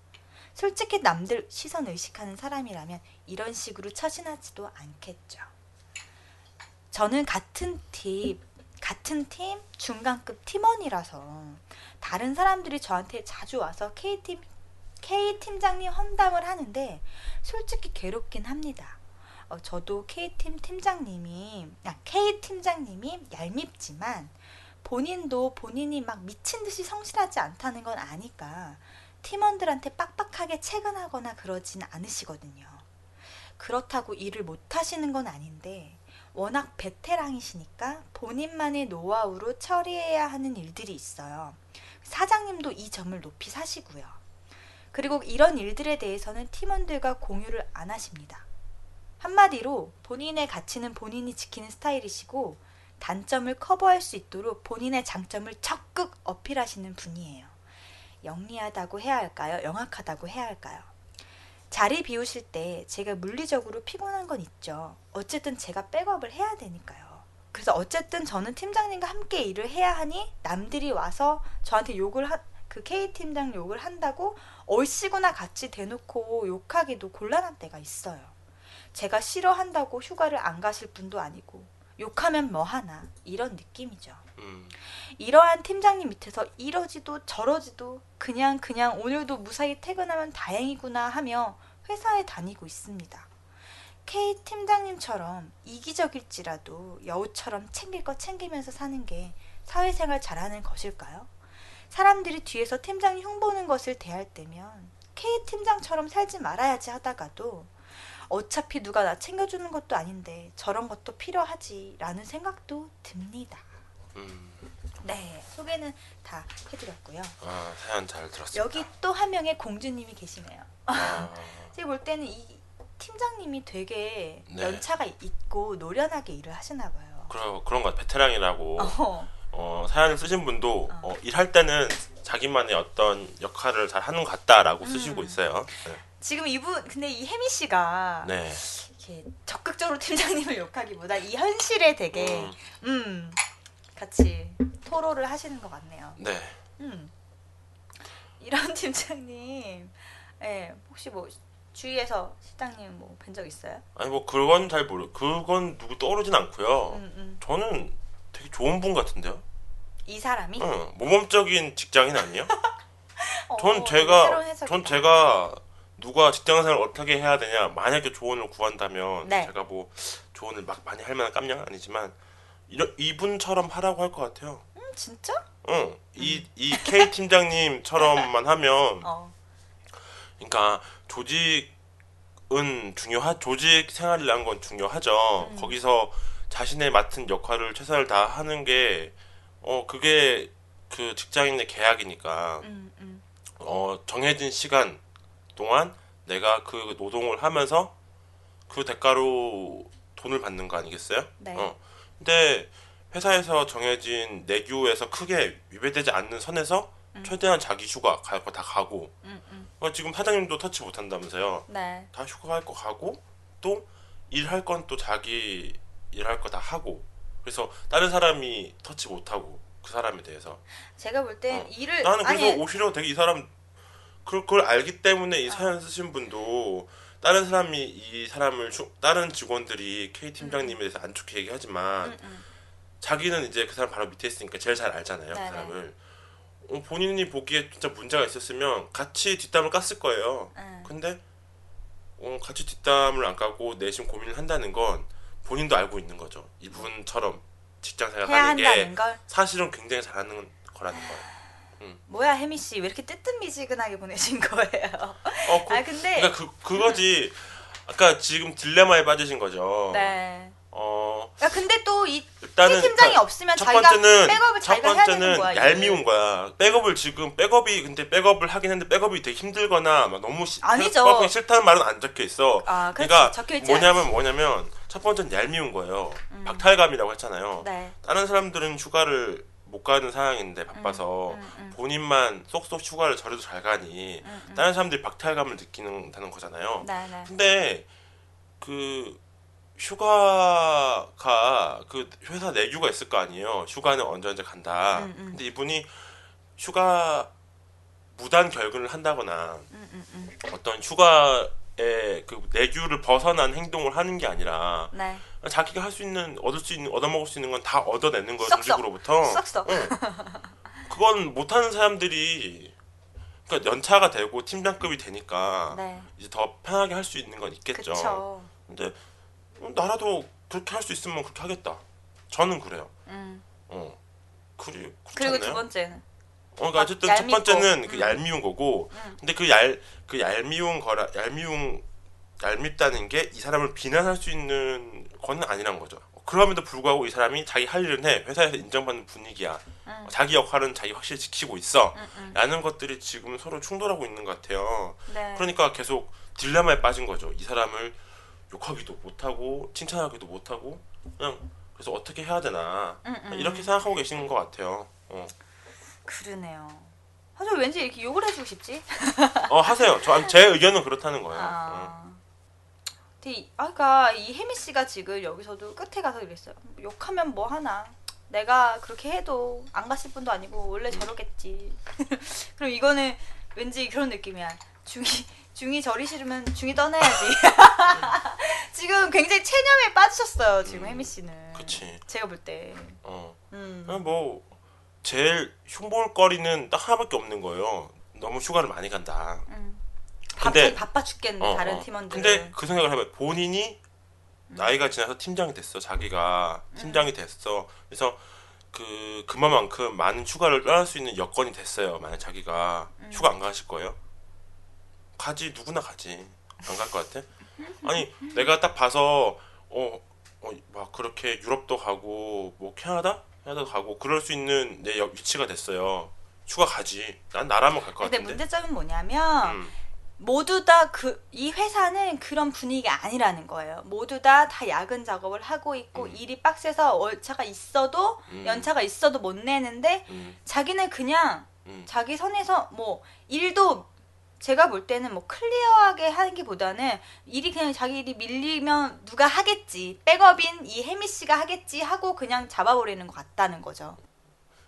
솔직히 남들 시선 의식하는 사람이라면 이런 식으로 처신하지도 않겠죠. 저는 같은 팀, 같은 팀 중간급 팀원이라서 다른 사람들이 저한테 자주 와서 K팀 K 팀장님 험담을 하는데 솔직히 괴롭긴 합니다. 어, 저도 K 팀 팀장님이 아, K 팀장님이 얄밉지만 본인도 본인이 막 미친 듯이 성실하지 않다는 건 아니까 팀원들한테 빡빡하게 체근하거나 그러진 않으시거든요. 그렇다고 일을 못 하시는 건 아닌데 워낙 베테랑이시니까 본인만의 노하우로 처리해야 하는 일들이 있어요. 사장님도 이 점을 높이 사시고요. 그리고 이런 일들에 대해서는 팀원들과 공유를 안 하십니다. 한마디로 본인의 가치는 본인이 지키는 스타일이시고 단점을 커버할 수 있도록 본인의 장점을 적극 어필하시는 분이에요. 영리하다고 해야 할까요? 영악하다고 해야 할까요? 자리 비우실 때 제가 물리적으로 피곤한 건 있죠. 어쨌든 제가 백업을 해야 되니까요. 그래서 어쨌든 저는 팀장님과 함께 일을 해야 하니 남들이 와서 저한테 욕을 하, 그 K 팀장 욕을 한다고 얼씨구나 같이 대놓고 욕하기도 곤란한 때가 있어요. 제가 싫어한다고 휴가를 안 가실 분도 아니고 욕하면 뭐 하나 이런 느낌이죠. 음, 이러한 팀장님 밑에서 이러지도 저러지도 그냥 그냥 오늘도 무사히 퇴근하면 다행이구나 하며 회사에 다니고 있습니다. K 팀장님처럼 이기적일지라도 여우처럼 챙길 거 챙기면서 사는 게 사회생활 잘하는 것일까요? 사람들이 뒤에서 팀장님 흉보는 것을 대할 때면 K 팀장처럼 살지 말아야지 하다가도 어차피 누가 나 챙겨주는 것도 아닌데 저런 것도 필요하지라는 생각도 듭니다. 음, 네, 소개는 다 해드렸고요. 아, 사연 잘 들었습니다. 여기 또 한 명의 공주님이 계시네요. 아, 제가 볼 때는 이 팀장님이 되게 네. 연차가 있고 노련하게 일을 하시나 봐요. 그런 그런 것 같아요. 베테랑이라고 어, 어, 사연을 쓰신 분도 어. 어, 일할 때는 자기만의 어떤 역할을 잘 하는 것 같다라고 음. 쓰시고 있어요. 지금 이분 근데 이 혜미 씨가 네. 이렇게 적극적으로 팀장님을 욕하기보다 이 현실에 되게 음, 음 같이 토로를 하시는 것 같네요. 네. 음 이런 팀장님, 예 혹시 뭐 주위에서 실장님 뭐 뵌 적 있어요? 아니 뭐 그건 잘 모르. 그건 누구 떠오르진 않고요. 음, 음. 저는 되게 좋은 분 같은데요. 이 사람이? 응, 모범적인 직장인 아니에요? 어, 전 제가. 전 제가 누가 직장생활 어떻게 해야 되냐 만약에 조언을 구한다면 네. 제가 뭐 조언을 막 많이 할 만한 깜냥은 아니지만 이런 이분처럼 하라고 할 것 같아요. 음, 진짜? 응, 이, 이 K 팀장님처럼만 하면, 어. 그러니까 조직은 중요하, 조직 생활이라는 건 중요하죠. 음. 거기서 자신의 맡은 역할을 최선을 다하는 게, 어, 그게 그 직장인의 계약이니까, 음, 음. 어, 정해진 시간 동안 내가 그 노동을 하면서 그 대가로 돈을 받는 거 아니겠어요? 네. 어. 근데 회사에서 정해진 내규에서 크게 위배되지 않는 선에서 음. 최대한 자기 휴가 갈 거 다 가고 음, 음. 어, 지금 사장님도 터치 못 한다면서요. 네. 다 휴가 갈 거 가고 또 일할 건 또 자기 일할 거 다 하고 그래서 다른 사람이 터치 못 하고 그 사람에 대해서 제가 볼땐 어. 일을 나는 그래서 아니 오히려 되게 이 사람 그걸, 그걸 알기 때문에 이 사연 쓰신 분도 다른 사람이 이 사람을 주- 다른 직원들이 K 팀장님에 대해서 안 좋게 얘기하지만 음, 음. 자기는 이제 그 사람 바로 밑에 있으니까 제일 잘 알잖아요. 그 사람을 어, 본인이 보기에 진짜 문제가 있었으면 같이 뒷담을 깠을 거예요 음. 근데 어, 같이 뒷담을 안 까고 내심 고민을 한다는 건 본인도 알고 있는 거죠 이분처럼 직장 생활 해야 하는 게 한다는 걸 사실은 굉장히 잘하는 거라는 거예요 뭐야 혜미 씨 왜 이렇게 뜨뜻미지근하게 보내신 거예요? 어, 그, 아 근데 그러니까 그 그거지. 아까 지금 딜레마에 빠지신 거죠. 네. 어 야 근데 또이 일단 일단은 팀장이 그러니까 없으면 첫 자기가 번째는 백업을 첫 자기가 해야 되는 번째는 거야. 이게. 얄미운 거야. 백업을 지금 백업이 근데 백업을 하긴 했는데 백업이 되게 힘들거나 막 너무 시, 아니죠. 백업이 싫다는 말은 안 적혀 있어. 아, 그렇지. 그러니까 적혀 있지 뭐냐면. 뭐냐면 첫 번째는 얄미운 거예요. 박탈감이라고 했잖아요. 네. 다른 사람들은 휴가를 못 가는 상황인데 바빠서 음, 음. 본인만 쏙쏙 휴가를 저래도 잘 가니 음, 음. 다른 사람들이 박탈감을 느끼는다는 거잖아요. 네, 네. 근데 그 휴가가 그 회사 내규가 있을 거 아니에요. 휴가는 언제 언제 간다. 음, 음. 근데 이분이 휴가 무단 결근을 한다거나 음, 음, 음. 어떤 휴가의 그 내규를 벗어난 행동을 하는 게 아니라 네. 자기가 할 수 있는 얻을 수 있는 얻어먹을 수 있는 건 다 얻어내는 거예요. 조직으로부터. 썩썩. 응. 그건 못하는 사람들이 그러니까 연차가 되고 팀장급이 되니까 네. 이제 더 편하게 할 수 있는 건 있겠죠. 그쵸. 근데 나라도 그렇게 할 수 있으면 그렇게 하겠다. 저는 그래요. 음. 어. 그리 그리고? 두 번째는 어, 그러니까 어쨌든 첫. 번째는 그 음. 얄미운 거고, 음. 근데 그 얄 그 얄미운 거라 얄미운 얄밉다는 게 이 사람을 비난할 수 있는 거는 아니란 거죠. 그럼에도 불구하고 이 사람이 자기 할 일은 해 회사에서 인정받는 분위기야. 음. 자기 역할은 자기 확실히 지키고 있어. 음, 음. 라는 것들이 지금 서로 충돌하고 있는 것 같아요. 네. 그러니까 계속 딜레마에 빠진 거죠. 이 사람을 욕하기도 못하고 칭찬하기도 못하고 그냥 그래서 어떻게 해야 되나 음, 음. 이렇게 생각하고 계시는 것 같아요. 어, 그러네요. 하저 왠지 이렇게 욕을 해주고 싶지? 어, 하세요. 저 제 의견은 그렇다는 거예요. 어. 아. 근데 이- 아까 이 혜미 씨가 지금 여기서도 끝에 가서 이랬어요. 욕하면 뭐 하나. 내가 그렇게 해도 안 갔을 뿐도 아니고 원래 저러겠지. 그럼 이거는 왠지 그런 느낌이야. 중이 중이 저리 싫으면 중이 떠나야지. 지금 굉장히 체념에 빠지셨어요. 지금 음, 혜미 씨는. 그치. 제가 볼 때. 어, 음. 뭐 제일 흉볼거리는 딱 하나밖에 없는 거예요. 너무 휴가를 많이 간다. 음. 근데- 바빠, 죽겠네 어, 다른 어. 팀원들은. 근데 그 생각을 해봐요. 본인이 나이가 지나서 팀장이 됐어. 자기가 팀장이 됐어. 그래서 그 그만큼 많은 휴가를 떠날 수 있는 여건이 됐어요. 만약 자기가 휴가 안 가실 거예요? 가지 누구나 가지. 안 갈 것 같아? 아니 내가 딱 봐서 어, 어, 막 그렇게 유럽도 가고 뭐 캐나다? 캐나다 가고 그럴 수 있는 내 여- 위치가 됐어요. 휴가 가지. 난 나라면 갈것 근데 같은데. 문제점은 뭐냐면 음, 모두 다 그 이 회사는 그런 분위기가 아니라는 거예요. 모두 다다 야근 작업을 하고 있고 음. 일이 빡세서 월차가 있어도 음. 연차가 있어도 못 내는데 음, 자기는 그냥 음. 자기 선에서 뭐 일도 제가 볼 때는 뭐 클리어하게 하는 게보다는 일이 그냥 자기 일이 밀리면 누가 하겠지 백업인 이 혜미 씨가 하겠지 하고 그냥 잡아버리는 것 같다는 거죠.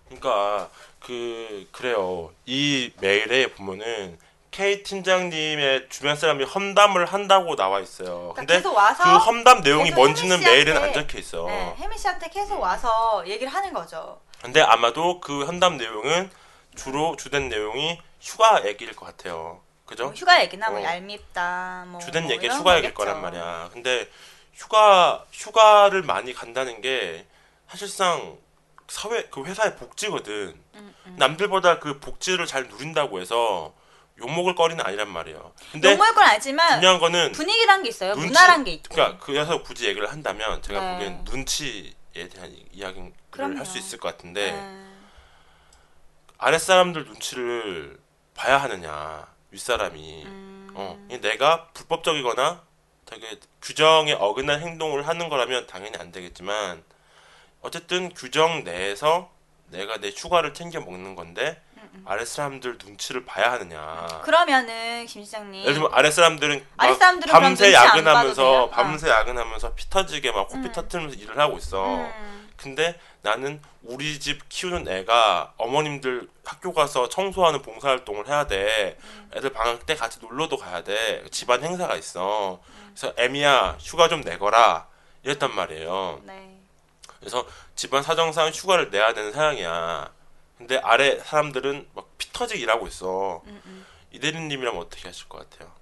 그러니까 그 그래요. 이 메일에 보면은 K 팀장님의 주변 사람이 험담을 한다고 나와 있어요. 그러니까 근데 계속 와서 그 험담 내용이 뭔지는 메일은 안 적혀 있어. 네, 혜미 씨한테 계속 와서 얘기를 하는 거죠. 근데 아마도 그 험담 내용은 주로 주된 내용이 휴가 얘기일 것 같아요. 그죠? 뭐 휴가 얘기나 뭐 어. 얄밉다 뭐 주된 뭐 얘기 휴가 얘기일. 거란 말이야. 근데 휴가 휴가를 많이 간다는 게 사실상 사회 그 회사의 복지거든. 음, 음. 남들보다 그 복지를 잘 누린다고 해서 욕먹을 거리는 아니란 말이에요. 근데 욕먹을 건 알지만 중요한 거는 분위기란 게 있어요. 눈치- 문화란 게 있고. 그러니까 그래서 굳이 얘기를 한다면 제가 네. 보기엔 눈치에 대한 이- 이야기를. 할 수 있을 것 같은데 음, 아랫 사람들 눈치를 봐야 하느냐 윗사람이 음, 어, 이 내가 불법적이거나 되게 규정에 어긋난 행동을 하는 거라면 당연히 안 되겠지만 어쨌든 규정 내에서 내가 내 휴가를 챙겨 먹는 건데 아랫 사람들 눈치를 봐야 하느냐. 음, 그러면은 김 시장님 예를 들면 아랫 사람들은 밤새 야근하면서? 밤새 야근하면서 피 터지게 막 코피 음. 터트리면서 일을 하고 있어. 음, 근데 나는 우리 집 키우는 애가 어머님들 학교 가서 청소하는 봉사활동을 해야 돼. 음. 애들 방학 때 같이 놀러도 가야 돼. 집안 행사가 있어. 그래서 애미야 휴가 좀 내거라. 이랬단 말이에요. 네. 그래서 집안 사정상 휴가를 내야 되는 상황이야. 근데 아래 사람들은 막 피 터지게 일하고 있어. 음, 음. 이대리님이라면 어떻게 하실 것 같아요?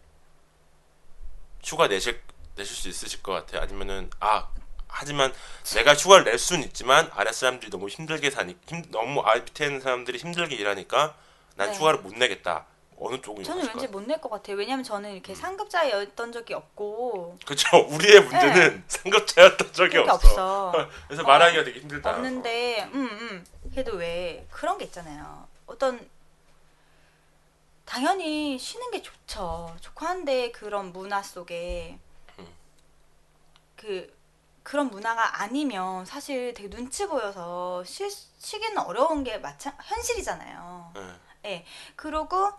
휴가 내실 내실 수 있으실 것 같아요? 아니면은 아 하지만 내가 휴가를 낼 수는 있지만 아래 사람들이 너무 힘들게 사니 힘 너무 아래 밑에 있는 사람들이 힘들게 일하니까 난 네. 휴가를 못 내겠다. 어느 쪽인 저는 왠지? 못 낼 것 같아요. 왜냐면 저는 이렇게 상급자였던 적이 없고 그렇죠. 우리의 문제는 상급자였던 적이 없어. 없어. 그래서 어, 말하기가 되게 힘들다. 없는데, 음, 음. 그래도 왜 그런 게 있잖아요. 어떤 당연히 쉬는 게 좋죠. 좋고 한데 그런 문화 속에 음. 그 그런 문화가 아니면 사실 되게 눈치 보여서 쉬, 쉬기는 어려운 게 마찬 현실이잖아요. 네. 예. 그러고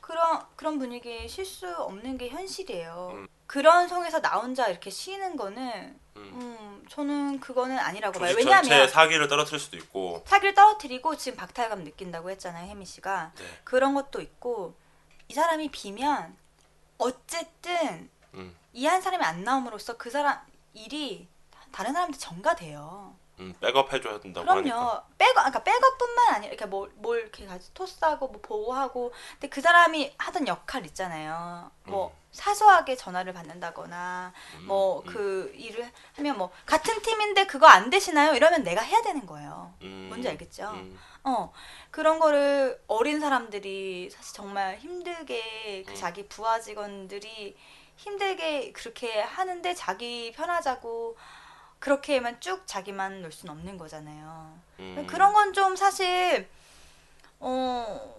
그런 그런 분위기에 쉴 수 없는 게 현실이에요. 음. 그런 속에서 나 혼자 이렇게 쉬는 거는 음. 음, 저는 그거는 아니라고 봐요. 왜냐하면 사기를 떨어뜨릴 수도 있고. 사기를 떨어뜨리고 지금 박탈감 느낀다고 했잖아요, 혜미 씨가. 네. 그런 것도 있고 이 사람이 비면 어쨌든 음. 이한 사람이 안 나옴으로써 그 사람 일이 다른 사람한테 전가돼요. 음, 백업 해줘야 된다고 하니까. 그럼요. 백업, 그러니까 백업뿐만 아니라 이렇게 뭘, 뭘 이렇게 같이 토스하고 뭐 보호하고, 근데 그 사람이 하던 역할 있잖아요. 뭐 음. 사소하게 전화를 받는다거나, 음, 뭐 음, 그 일을 하면 뭐 같은 팀인데 그거 안 되시나요? 이러면 내가 해야 되는 거예요. 음, 뭔지 알겠죠? 음, 어 그런 거를 어린 사람들이 사실 정말 힘들게 그 음. 자기 부하 직원들이 힘들게 그렇게 하는데 자기 편하자고 그렇게만 쭉 자기만 놀 수는 없는 거잖아요. 음. 그런 건 좀 사실 어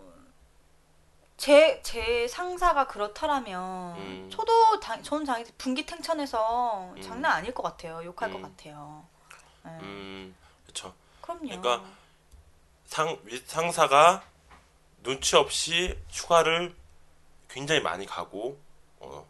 제 제 상사가 그렇다라면 음. 저도 당, 저는 당 분기탱천해서 음. 장난 아닐 것 같아요. 욕할 것 음. 같아요. 네. 음, 그렇죠. 그럼요. 그러니까 상윗 상사가 눈치 없이 휴가를 굉장히 많이 가고 어,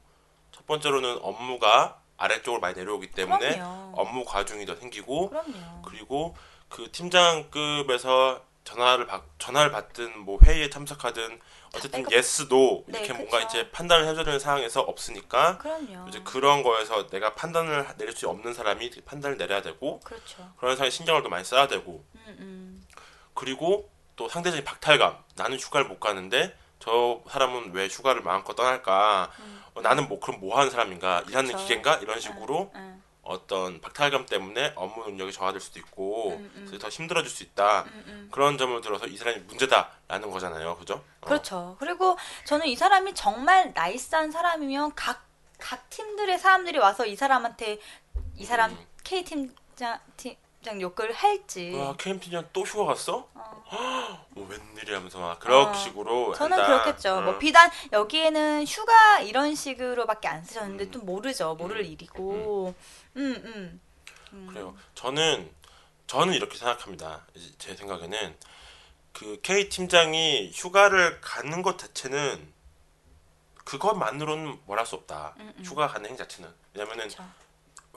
첫 번째로는 업무가 아래쪽으로 많이 내려오기 때문에 그럼요. 업무 과중이 더 생기고 그럼요. 그리고 그 팀장급에서 전화를 받 전화를 받든 뭐 회의에 참석하든 어쨌든 백업- 예스도 네, 이렇게 그쵸. 뭔가 이제 판단을 해줘야 되는 상황에서 없으니까 그럼요. 이제 그런 거에서 내가 판단을 내릴 수 없는 사람이 판단을 내려야 되고 그렇죠. 그런 상황에 신경을 더 많이 써야 되고 음, 음. 그리고 또 상대적인 박탈감 나는 휴가를 못 가는데 저 사람은 왜 휴가를 마음껏 떠날까 어, 나는 뭐 그럼 뭐 하는 사람인가 일하는. 기계인가 이런 식으로 응, 어떤 박탈감 때문에 업무 능력이 저하될 수도 있고 음, 음. 그래서 더 힘들어질 수 있다. 그런 점을 들어서 이 사람이 문제다라는 거잖아요 그죠? 어. 그렇죠. 그리고 저는 이 사람이 정말 나이스한 사람이면 각, 각 팀들의 사람들이 와서 이 사람한테 이 사람 음. K 팀장 팀 장 욕을 할지. 와 KM 팀장 또 휴가 갔어? 어. 뭐 웬일이야 하면서 막 그런 어. 식으로 저는 한다. 그렇겠죠. 어. 뭐 비단 여기에는 휴가 이런 식으로밖에 안 쓰셨는데 음. 또 모르죠. 모를 음. 일이고. 음, 음. 음. 그래요. 저는 저는 이렇게 생각합니다. 제 생각에는 그 K 팀장이 휴가를 가는 것 자체는 그것만으로는 뭘할수 없다. 음, 음. 휴가 가는 행 자체는 왜냐면은 그렇죠.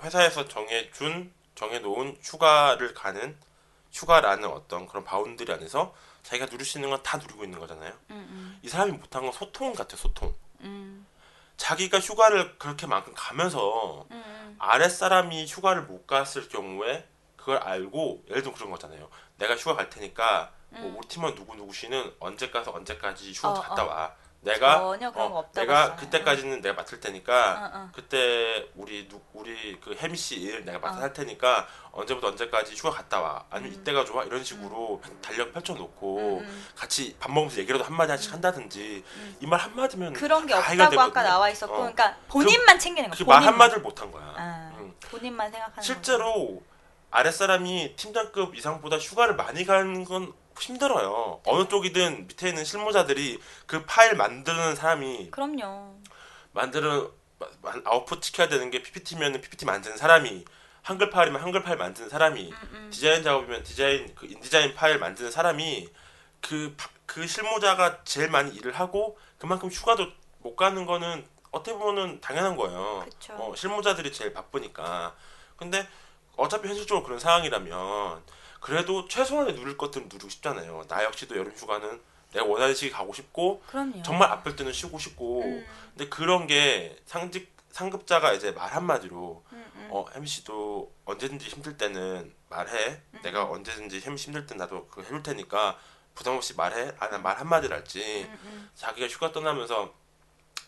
회사에서 정해준 정해놓은 휴가를 가는 휴가라는 어떤 그런 boundary 안에서 자기가 누릴 수 있는 건 다 누리고 있는 거잖아요. 음, 이 사람이 못한 건 소통 같아 소통. 음, 음, 자기가 휴가를 그렇게 만큼 가면서 음, 음. 아랫 사람이 휴가를 못 갔을 경우에 그걸 알고 예를 들면 그런 거잖아요. 내가 휴가 갈 테니까 뭐 음. 우리 팀원 누구 누구 씨는 언제 가서 언제까지 휴가 어, 갔다 어. 와. 내가 어, 내가. 그때까지는 내가 맡을 테니까 어, 어. 그때 우리 누, 우리 그 혜미 씨 일 내가 맡아 어. 할 테니까 언제부터 언제까지 휴가 갔다 와. 아니면 음. 이때가 좋아 이런 식으로 달력 펼쳐놓고 음, 음. 같이 밥 먹으면서 얘기라도 한 마디 하씩 한다든지 음. 이말 한 마디면 그런 게다 없다고 아까. 나와 있었고, 어. 그러니까 본인만 챙기는 거. 그 말. 한마디를 못한 거야. 아, 음. 본인만 생각하는 실제로 아랫사람이 팀장급 이상보다 휴가를 많이 가는 건 힘들어요. 어느 쪽이든 밑에 있는 실무자들이 그 파일 만드는 사람이 거. 그럼요. 만드는 아웃풋 시켜야 되는 게 PPT면 PPT 만드는 사람이 한글 파일이면 한글 파일 만드는 사람이 음, 음. 디자인 작업이면 디자인 그 인디자인 파일 만드는 사람이 그그 실무자가 제일 많이 일을 하고 그만큼 휴가도 못 가는 거는 어떻게 보면은 당연한 거예요. 그쵸. 어, 실무자들이 제일 바쁘니까. 근데 어차피 현실적으로 그런 상황이라면 그래도 최소한의 누릴 것들은 누리고 싶잖아요. 나 역시도 여름 휴가는 내가 원하는 시기 가고 싶고 그럼요. 정말 아플 때는 쉬고 싶고 음, 근데 그런 게 상직 상급자가 이제 말 한마디로 음, 음. 어 혜미 씨도 언제든지 힘들 때는 말해. 음. 내가 언제든지 혜미 씨 힘들 땐 나도 그거 해줄 테니까 부담 없이 말해. 아나말 한마디를 할지. 음, 음. 자기가 휴가 떠나면서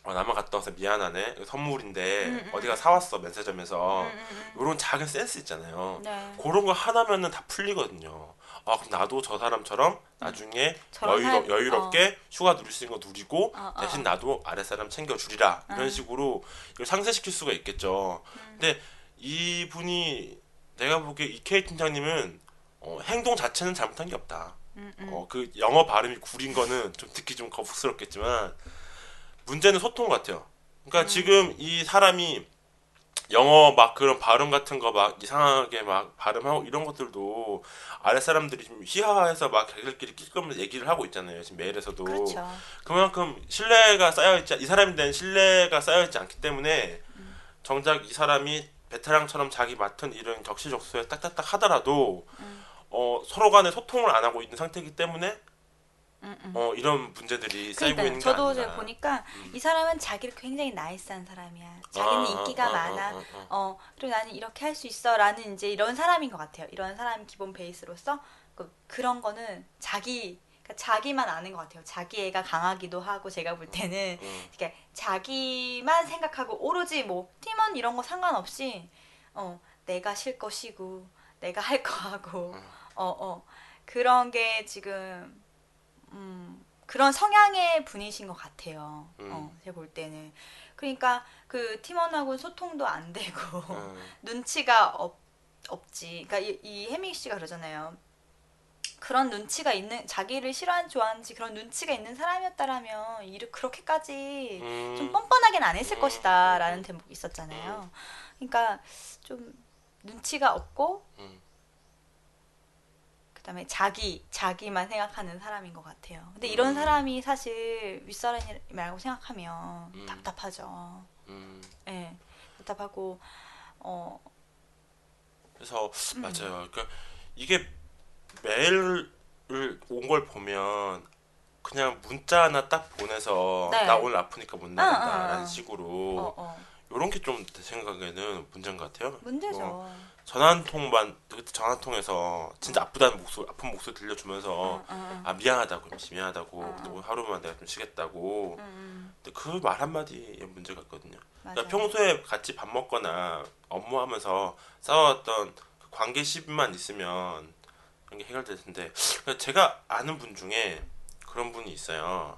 어, 나만 갔다 와서 미안하네. 선물인데 음, 음. 어디가 사왔어 면세점에서 음, 음, 음. 이런 작은 센스 있잖아요. 네. 그런 거 하나면은 다 풀리거든요. 아아 그럼 나도 저 사람처럼 나중에 여유로, 할- 여유롭게 휴가 누릴 수 있는 거 누리고 어, 어, 대신 어. 나도 아랫사람 챙겨 주리라 이런 음. 식으로 이걸 상쇄시킬 수가 있겠죠. 근데 이 분이 내가 보기에 이케이 팀장님은 어, 행동 자체는 잘못한 게 없다. 음, 음. 어, 그 영어 발음이 구린 거는 좀 듣기 좀 거북스럽겠지만 문제는 소통 같아요. 그러니까 지금 이 사람이 영어 막 그런 발음 같은 거 막 이상하게 막 발음하고 이런 것들도 아랫 사람들이 좀 희화해서 막 자기들끼리 끼끄면서 얘기를 하고 있잖아요. 지금 메일에서도 그렇죠. 그만큼 신뢰가 쌓여 있지 이 사람에 대한 신뢰가 쌓여 있지 않기 때문에 정작 이 사람이 베테랑처럼 자기 맡은 일은 적시적소에 딱딱딱 하더라도 어, 서로 간에 소통을 안 하고 있는 상태이기 때문에 음, 음. 어, 이런 문제들이 쌓이고 그러니까 있는 게 저도. 제가 보니까 음. 이 사람은 자기를 굉장히 나이스한 사람이야. 자기는 아, 인기가 아, 많아. 아, 아, 아. 어 그리고 나는 이렇게 할 수 있어라는 이제 이런 사람인 것 같아요. 이런 사람 기본 베이스로서 그, 그런 거는 자기 그러니까 자기만 아는 것 같아요. 자기 애가 강하기도 하고 제가 볼 때는 음. 그러니까 자기만 생각하고 오로지 뭐 팀원 이런 거 상관없이 어 내가 쉴 것이고 내가 할 거 하고 음. 어어 그런 게 지금 음 그런 성향의 분이신 것 같아요. 음. 어 제가 볼 때는 그러니까 그 팀원하고 소통도 안 되고 음. 눈치가 없, 없지. 그러니까 이, 이 혜미 씨가 그러잖아요. 그런 눈치가 있는 자기를 싫어하는 좋아하는지 그런 눈치가 있는 사람이었다라면 일을 그렇게까지 음. 좀 뻔뻔하게는 안 했을 음. 것이다라는 대목이 있었잖아요. 그러니까 좀 눈치가 없고 음. 그다음에 자기 자기만 생각하는 사람인 것 같아요. 근데 이런 음. 사람이 사실 윗사람이라고 생각하면 음. 답답하죠. 음. 예, 답답하고 어 그래서 음. 맞아요. 그러니까 이게 메일을 온 걸 보면 그냥 문자 하나 딱 보내서 네. 나 오늘 아프니까 못 나간다라는 어, 어, 어. 식으로 어, 어. 이런 게 좀 제 생각에는 문제인 것 같아요. 문제죠. 어, 전화 한 통만 전화 통해서 진짜 아프다는 목소리 아픈 목소리 들려주면서 어, 어, 아 미안하다고 미안하다고. 또 하루만 내가 좀 쉬겠다고 근데 그 말 한마디에 문제가 있거든요. 맞아요. 그러니까 평소에 같이 밥 먹거나 업무하면서 싸웠던 그 관계 시비만 있으면 그런 게 해결될 텐데 그러니까 제가 아는 분 중에 그런 분이 있어요.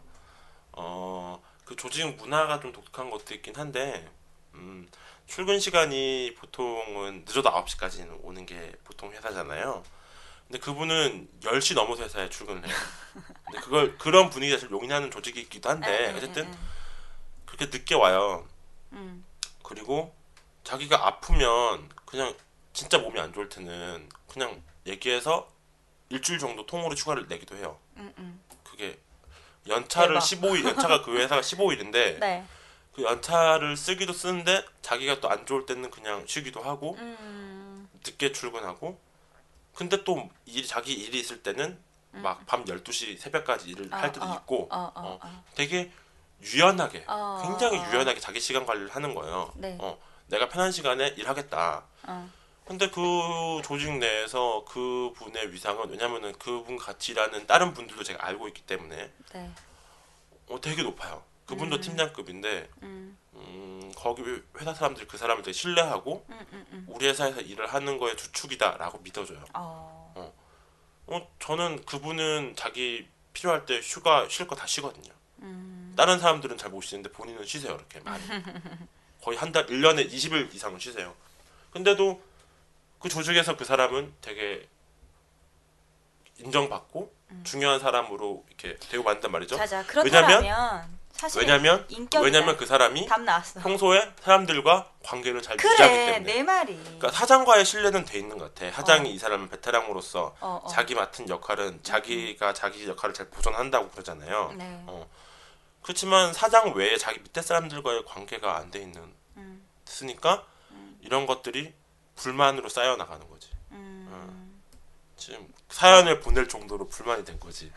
어, 그 조직 문화가 좀 독특한 것도 있긴 한데 음, 출근 시간이 보통은 늦어도 9시까지는 오는 게 보통 회사잖아요. 근데 그분은 10시 넘어서 회사에 출근을 해요. 근데 그걸 그런 분위기 자체를 용인하는 조직이기도 한데 음, 음, 네, 어쨌든 음, 그렇게 늦게 와요. 음, 그리고 자기가 아프면 그냥 진짜 몸이 안 좋을 때는 그냥 얘기해서 일주일 정도 통으로 휴가를 내기도 해요. 음, 음. 그게 연차를 대박. 15일, 연차가 그 회사가 15일인데 네. 그 연차를 쓰기도 쓰는데 자기가 또 안 좋을 때는 그냥 쉬기도 하고 음, 늦게 출근하고 근데 또 일, 자기 일이 있을 때는 막밤 12시 새벽까지 일을 음. 어, 할 때도 어, 있고 어, 어, 어. 되게 유연하게 어, 굉장히. 유연하게 자기 시간 관리를 하는 거예요. 네. 어, 내가 편한 시간에 일하겠다. 어. 근데 그 조직 내에서 그 분의 위상은 왜냐면은 그분 같이 일하는 다른 분들도 제가 알고 있기 때문에 네. 어, 되게 높아요. 그분도 음. 팀장급인데 음, 음, 거기 회사 사람들이 그 사람을 되게 신뢰하고 음, 음, 음. 우리 회사에서 일을 하는 거에 주축이다라고 믿어줘요. 어. 어, 저는 그분은 자기 필요할 때 휴가 쉴 거 다 쉬거든요. 음. 다른 사람들은 잘 못 쉬는데 본인은 쉬세요 이렇게 많이 거의 한 달 1년에 20일 이상은 쉬세요 근데도 그 조직에서 그 사람은 되게 인정받고 중요한 사람으로 이렇게 대우받는단 말이죠 자자. 그렇다면 왜냐면- 왜냐면 그 사람이. 평소에 사람들과 관계를 잘 유지하기 그래 때문에 내 말이. 그러니까 사장과의 신뢰는 돼 있는 것 같아 사장이 어. 이 사람은 베테랑으로서 어, 어. 자기 맡은 역할은 자기가 자기 역할을 잘 보존한다고 그러잖아요 네. 어. 그렇지만 사장 외에 자기 밑에 사람들과의 관계가 안 돼 있는 음, 쓰니까 이런 것들이 불만으로 쌓여 나가는 거지. 음. 지금 사연을 보낼 정도로 불만이 된 거지.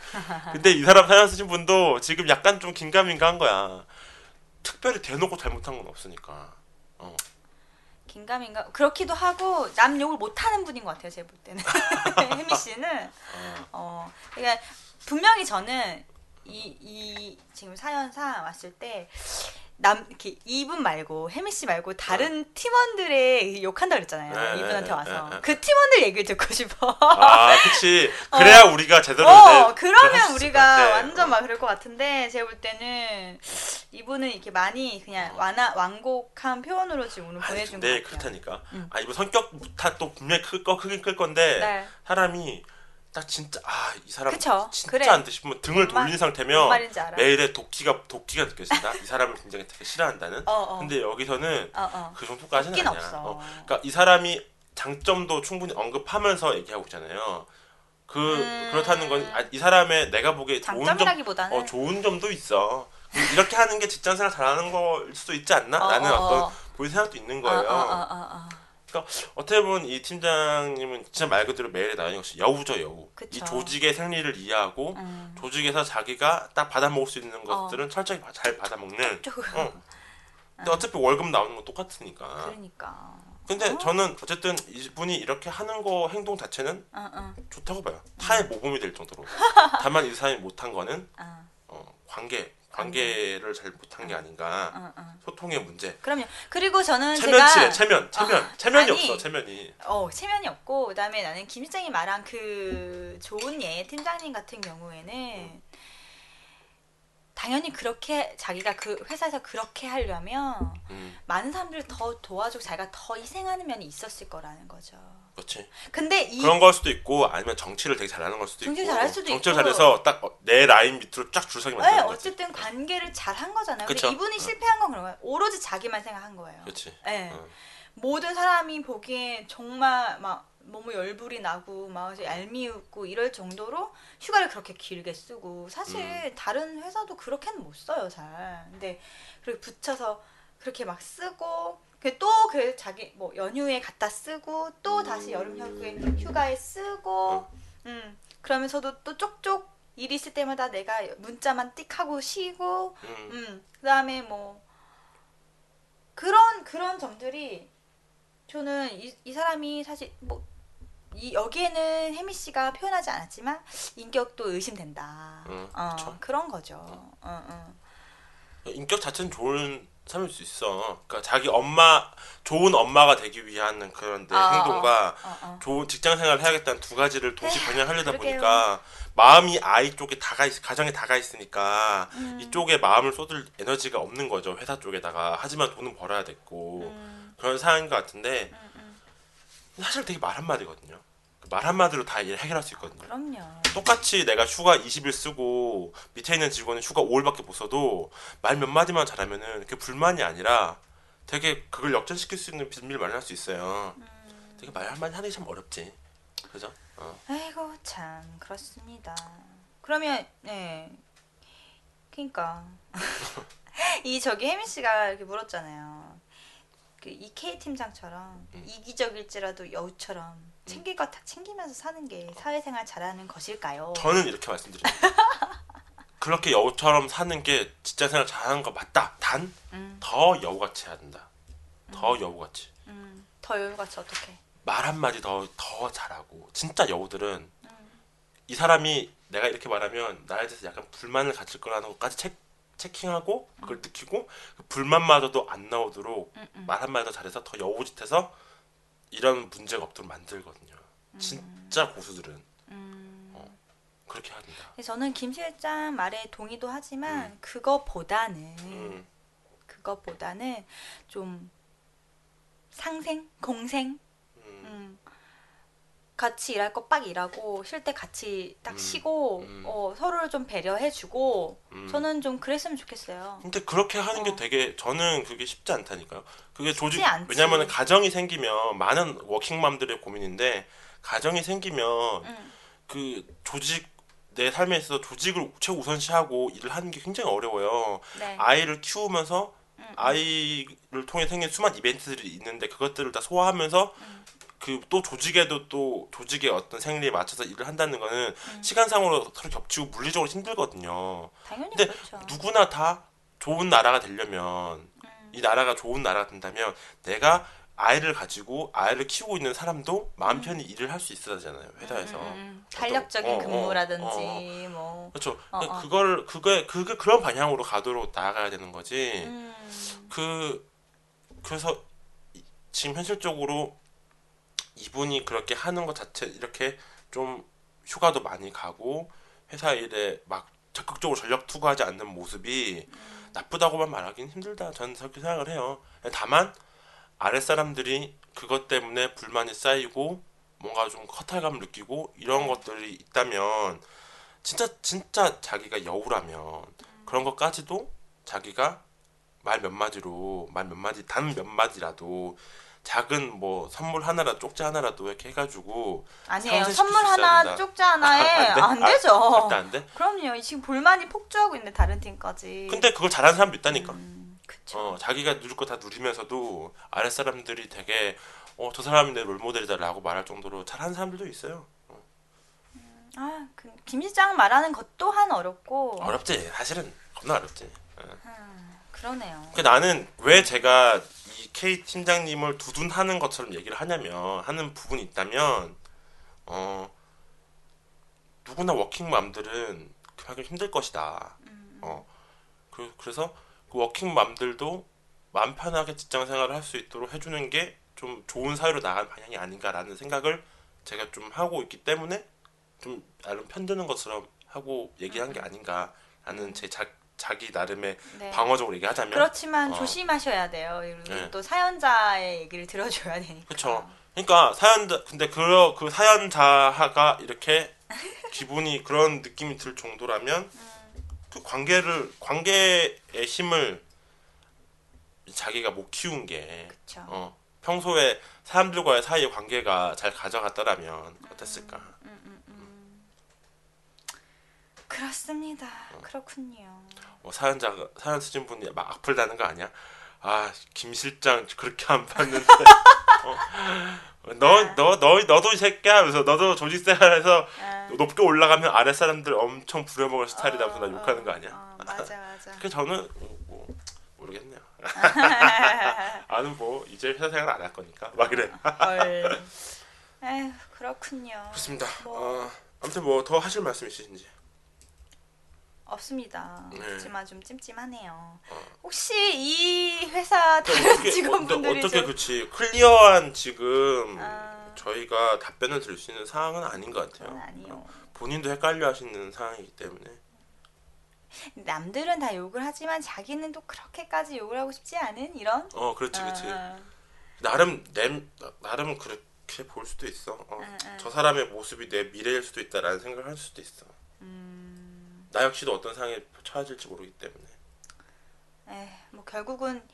근데 이 사람 사연 쓰신 분도 지금 약간 좀 긴가민가한 거야. 특별히 대놓고 잘못한 건 없으니까. 긴가민가 그렇기도 하고 남 욕을 못하는 분인 것 같아요. 제가 볼 때는 혜미 씨는 어, 어 그러니까 분명히 저는 이, 이 지금 사연상 왔을 때 남 이렇게 이분 말고 혜미 씨 말고 다른 팀원들의 욕한다 그랬잖아요. 네, 이분한테 네, 와서 네, 네. 그 팀원들 얘기를 듣고 싶어. 아, 그치. 그래야 우리가 제대로 어, 그러면 우리가. 완전 막 그럴 것 같은데 제가 볼 때는 이분은 이렇게 많이 그냥 완화 완곡한 표현으로 지금 오늘 아니, 보내준 것 같아요. 그렇다니까. 음. 아, 이분 성격 또 분명히 클 거, 크긴 클 건데, 네. 사람이 딱 진짜, 아, 이 사람 그쵸. 진짜 그래. 안 돼 싶으면 등을 말- 돌린 뭔 상태면. 매일의 도끼가, 도끼가 느껴진다? 이 사람을 굉장히 되게 싫어한다는? 어, 어. 근데 여기서는 어, 어. 그 정도까지는 아니야. 어, 그러니까 이 사람이 장점도 충분히 언급하면서 얘기하고 있잖아요. 그 음. 그렇다는 건 이 사람의 내가 보기에 좋은 점, 어, 좋은 점도 있어. 이렇게 하는 게 직장생활 잘하는 거일 수도 있지 않나? 어, 라는 어, 어. 본 생각도 있는 어, 거예요. 어, 어, 어, 어. 어떻게 보면 이 팀장님은 진짜 말 그대로 매일에 나오는 것이 여우죠 여우. 그쵸. 이 조직의 생리를 이해하고 음. 조직에서 자기가 딱 받아먹을 수 있는 것들은 철저히 바- 잘 받아먹는. 조금. 어. 근데 어차피 월급 나오는 건 똑같으니까. 그러니까. 근데 어? 저는 어쨌든 이분이 이렇게 하는 거 행동 자체는 어, 어, 좋다고 봐요. 타의 모범이 될 정도로. 다만 이 사람이 못한 거는 어, 어, 관계, 관계를 잘 못한 게 아닌가. 어, 어. 소통의 문제. 그럼요. 그리고 저는 체면치래, 제가 체면, 체면, 어, 체면이 아니. 없어, 체면이. 어 체면이 없고 그다음에 나는 김 실장이 말한 그 좋은 예 팀장님 같은 경우에는 당연히 그렇게 자기가 그 회사에서 그렇게 하려면 음, 많은 사람들을 더 도와주고 자기가 더 희생하는 면이 있었을 거라는 거죠. 그렇지. 근데 이 그런 걸 수도 있고 아니면 정치를 되게 잘하는 걸 수도 정치를 있고. 잘할 수도 정치를 있고. 잘해서 딱 내 라인 밑으로 쫙 줄 서게 네, 만드는 거지. 어쨌든 관계를 잘 한 거잖아요. 근데 그쵸. 이분이 어. 실패한 건 그런 거예요. 오로지 자기만 생각한 거예요. 그렇지. 네. 어. 모든 사람이 보기에 정말 막 너무 열불이 나고 막 얄미우고 이럴 정도로 휴가를 그렇게 길게 쓰고 사실 음. 다른 회사도 그렇게는 못 써요 잘 근데 그렇게 붙여서 그렇게 막 쓰고 또그 자기 뭐 연휴에 갖다 쓰고 또 다시 여름 휴가에 휴가에 쓰고 음 그러면서도 또 쪽쪽 일 있을 때마다 내가 문자만 띡 하고 쉬고 음. 음, 그다음에 뭐 그런 그런 점들이 저는 이, 이 사람이 사실 뭐 이, 여기에는 혜미 씨가 표현하지 않았지만 인격도 의심된다. 음, 어. 그런 거죠. 어, 어. 인격 자체는 좋은 사람일 수 있어. 그러니까 자기 엄마 좋은 엄마가 되기 위한 그런 내 어, 행동과 어, 어. 좋은 직장 생활을 해야겠다는 두 가지를 동시 에휴, 병행하려다. 보니까 마음이 아이 쪽에 다가 있, 가정에 다가 있으니까 음. 이쪽에 마음을 쏟을 에너지가 없는 거죠 회사 쪽에다가 하지만 돈은 벌어야 됐고 음, 그런 상황인 것 같은데 음, 음. 사실 되게 말 한마디거든요 그 말 한마디로 다 일을 해결할 수 있거든요 그럼요. 똑같이 내가 휴가 20일 쓰고 밑에 있는 직원은 휴가 5일밖에 못 써도 말 몇 마디만 잘하면은 그게 불만이 아니라 되게 그걸 역전시킬 수 있는 비밀을 마련할 수 있어요. 음. 되게 말 한마디 하는 게 참 어렵지. 그죠? 어. 아이고 참 그렇습니다. 그러면 네, 그러니까 이 저기 혜민 씨가 이렇게 물었잖아요. 그 이케이 팀장처럼 음. 이기적일지라도 여우처럼 거다 챙기면서 사는 게 사회생활 잘하는 것일까요? 저는 이렇게 말씀드립니다. 그렇게 여우처럼 사는 게 직장 생활 잘하는 거 맞다. 단더 음, 여우같이 해야 된다. 더 여우같이. 음, 더 여유같이 어떻게? 말 한마디 더, 더 잘하고. 진짜 여우들은 음. 이 사람이 내가 이렇게 말하면 나에 대해서 약간 불만을 가질 거라는 것까지 체, 체킹하고 그걸 느끼고 그 불만마저도 안 나오도록 음, 음. 말 한마디 더 잘해서 더 여우짓해서 이런 문제가 없도록 만들거든요. 진짜 고수들은 음. 어. 그렇게. 근데 저는 김 실장 말에 동의도 하지만 그거보다는 음, 그것보다는 좀 상생, 공생, 음, 음, 같이 일할 거 빡 일하고 쉴 때 같이 딱 음, 쉬고 음. 어, 서로를 좀 배려해주고 음. 저는 좀 그랬으면 좋겠어요. 근데 그렇게 하는 게 어. 되게 저는 그게 쉽지 않다니까요. 그게 조직. 왜냐하면 가정이 생기면 많은 워킹맘들의 고민인데 가정이 생기면 음, 그 조직 내 삶에 있어서 조직을 최우선시하고 일을 하는 게 굉장히 어려워요. 네. 아이를 키우면서 음, 음. 아이를 통해 생긴 수많은 이벤트들이 있는데 그것들을 다 소화하면서 음. 그 또 조직에도 또 조직의 어떤 생리에 맞춰서 일을 한다는 거는 음. 시간상으로 서로 겹치고 물리적으로 힘들거든요. 당연히 근데 그렇죠. 누구나 다 좋은 나라가 되려면 음, 이 나라가 좋은 나라가 된다면 내가 아이를 가지고 아이를 키우고 있는 사람도 마음 편히 일을 할 수 있어야 되잖아요 회사에서. 음, 음, 음. 탄력적인 어, 어, 근무라든지 뭐. 그렇죠. 어, 어. 그걸 그게 그게 그런 방향으로 가도록 나아가야 되는 거지. 음, 그 그래서 이- 지금 현실적으로 이분이 그렇게 하는 것 자체 이렇게 좀 휴가도 많이 가고 회사 일에 막 적극적으로 전력 투구하지 않는 모습이 나쁘다고만 말하기는 힘들다. 저는 그렇게 생각을 해요. 다만 아랫 사람들이 그것 때문에 불만이 쌓이고 뭔가 좀 허탈감을 느끼고 이런 것들이 있다면 진짜 진짜 자기가 여우라면 그런 것까지도 자기가 말 몇 마디로 말 몇 마디 단 몇 마디라도 작은 뭐 선물 하나라 쪽지 하나라도 이렇게 해가지고 아니에요. 선물 하나 된다. 쪽지 하나에 안 돼? 안 아, 되죠. 절대 안 돼. 그럼요. 지금 불만이 폭주하고 있는데 다른 팀까지. 근데 그걸 잘하는 사람도 있다니까. 음. 어, 자기가 누릴 거 다 누리면서도 아랫 사람들이 되게 어, 저 사람이 내 롤모델이다라고 말할 정도로 잘하는 사람들도 있어요. 아, 그, 김 시장 말하는 것 또한 어렵고. 어렵지. 사실은 겁나 어렵지. 음, 그러네요. 그 나는 왜 제가 이 K 팀장님을 두둔하는 것처럼 얘기를 하냐면 하는 부분이 있다면 어 누구나 워킹맘들은 그만큼 힘들 것이다. 어 그, 그래서 그 워킹맘들도 마음 편하게 직장 생활을 할 수 있도록 해주는 게 좀 좋은 사회로 나가는 방향이 아닌가라는 생각을 제가 좀 하고 있기 때문에 좀 나름 편드는 것처럼 하고 얘기한 게 아닌가라는 제 자, 자기 나름의 네. 방어적으로 얘기하자면 그렇지만 어. 조심하셔야 돼요. 네. 또 사연자의 얘기를 들어줘야 되니까. 그쵸. 그러니까 사연자 근데 그, 그 사연자가 이렇게 기분이 그런 느낌이 들 정도라면 그 관계를 관계의 힘을 자기가 못 키운 게 그쵸. 어, 평소에 사람들과의 사이의 관계가 잘 가져갔더라면 어땠을까? 그렇습니다. 어. 그렇군요. 뭐 사연자가 사연 쓰신 분이 막 악플 다는 거 아니야? 아 김 실장 그렇게 안 봤는데 어? 너 너 너 너도 이 새끼야 하면서 너도 조직 생활에서 아, 높게 올라가면 아래 사람들 엄청 부려먹을 스타일이다 면서 나 욕하는 거 아니야? 어, 맞아 맞아. 그 저는 뭐 모르겠네요. 아는 뭐 이제 회사 생활 안 할 거니까 막 그래. 헐. 에휴 그렇군요. 그렇습니다. 뭐. 어, 아무튼 뭐 더 하실 말씀 있으신지? 없습니다. 네. 그렇지만 좀 찜찜하네요. 어. 혹시 이 회사 다른 어떻게 직원분들이 어떻게 좀 그치 클리어한 지금 아. 저희가 답변을 드릴 수 있는 상황은 아닌 것 같아요. 아니요. 본인도 헷갈려 하시는 상황이기 때문에 남들은 다 욕을 하지만 자기는 또 그렇게까지 욕을 하고 싶지 않은 이런. 어 그렇지 그렇지 아, 나름 내 나름 그렇게 볼 수도 있어 어, 응, 응. 저 사람의 모습이 내 미래일 수도 있다라는 생각을 할 수도 있어 음, 나 역시도 어떤 상황에 처해질지 모르기 때문에 에휴, 뭐 결국은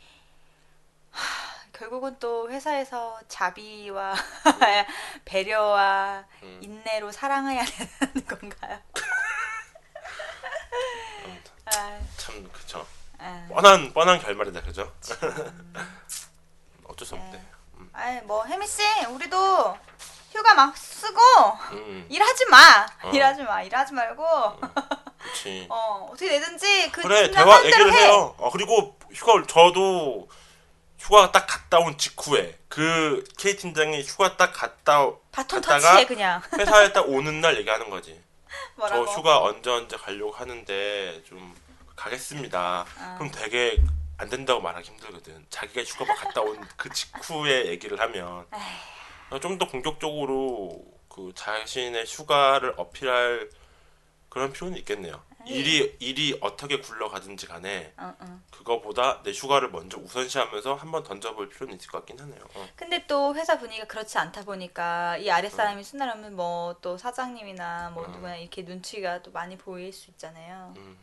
하, 결국은 또 회사에서 자비와 배려와 음. 인내로 사랑해야 되는 건가요? 아, 참 그쵸 아. 뻔한 뻔한 결말이다 그죠 어쩔 수 없대 네. 아이 뭐 혜미 씨 우리도 휴가 막 쓰고 음 일하지 마 어. 일하지 마 일하지 말고 그렇지 어 어떻게 되든지 그 그래 대화 얘기를 해. 해요 어, 그리고 휴가 저도 휴가 딱 갔다 온 직후에 그 K 팀장이 휴가 딱 갔다 바톤 갔다가 터치해 그냥 회사에 딱 오는 날 얘기하는 거지 뭐라고 저 휴가 언제 언제 가려고 하는데 좀 가겠습니다. 아. 그럼 되게 안 된다고 말하기 힘들거든. 자기가 휴가 막 갔다 온 그 직후에 얘기를 하면 좀 더 공격적으로 그 자신의 휴가를 어필할 그런 필요는 있겠네요. 일이 일이 어떻게 굴러가든지 간에 어, 어. 그거보다 내 휴가를 먼저 우선시하면서 한번 던져볼 필요는 있을 것 같긴 하네요. 어. 근데 또 회사 분위기가 그렇지 않다 보니까 이 아랫 사람이 순날하면 뭐 또 사장님이나 뭐 음. 누구나 이렇게 눈치가 또 많이 보일 수 있잖아요. 음,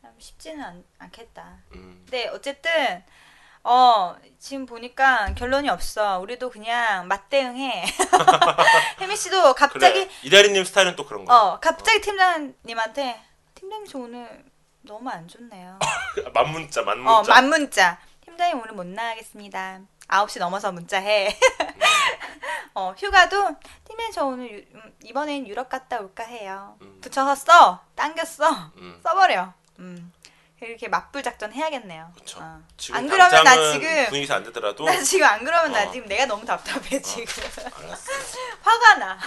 참 쉽지는 않, 않겠다. 음. 근데 어쨌든 어 지금 보니까 결론이 없어. 우리도 그냥 맞대응해. 혜미 씨도 갑자기 그래 이대리님 스타일은 또 그런 거야. 어 갑자기 팀장님한테 팀장님 저 오늘 너무 안 좋네요. 만문자 만문자. 어 만문자. 팀장님 오늘 못 나가겠습니다. 9시 넘어서 문자해. 어 휴가도 팀장님 저 오늘 유- 음, 이번엔 유럽 갔다 올까 해요. 음. 붙여서 써. 당겼어. 음. 써버려. 음. 이렇게 맞불 작전 해야겠네요. 그쵸. 어. 안 그러면 나 지금 분위기가 안 되더라도 나 지금 안 그러면 나 어. 지금 내가 너무 답답해 지금 알았어. 화가 나.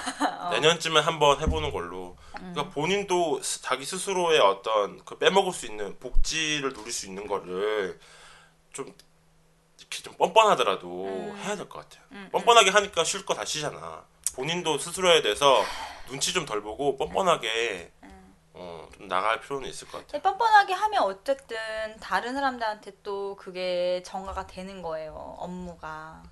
어. 내년쯤에 한번 해보는 걸로. 음. 그러니까 본인도 스- 자기 스스로의 어떤 그 빼먹을 수 있는 복지를 누릴 수 있는 거를 좀 이렇게 좀 뻔뻔하더라도 음. 해야 될 것 같아요. 뻔뻔하게 하니까 쉴 거 다 쉬잖아. 본인도 스스로에 대해서 눈치 좀 덜 보고 뻔뻔하게 음. 어, 좀 나갈 필요는 있을 것 같아요. 뻔뻔하게 하면 어쨌든 다른 사람들한테 또 그게 정가가 되는 거예요 업무가.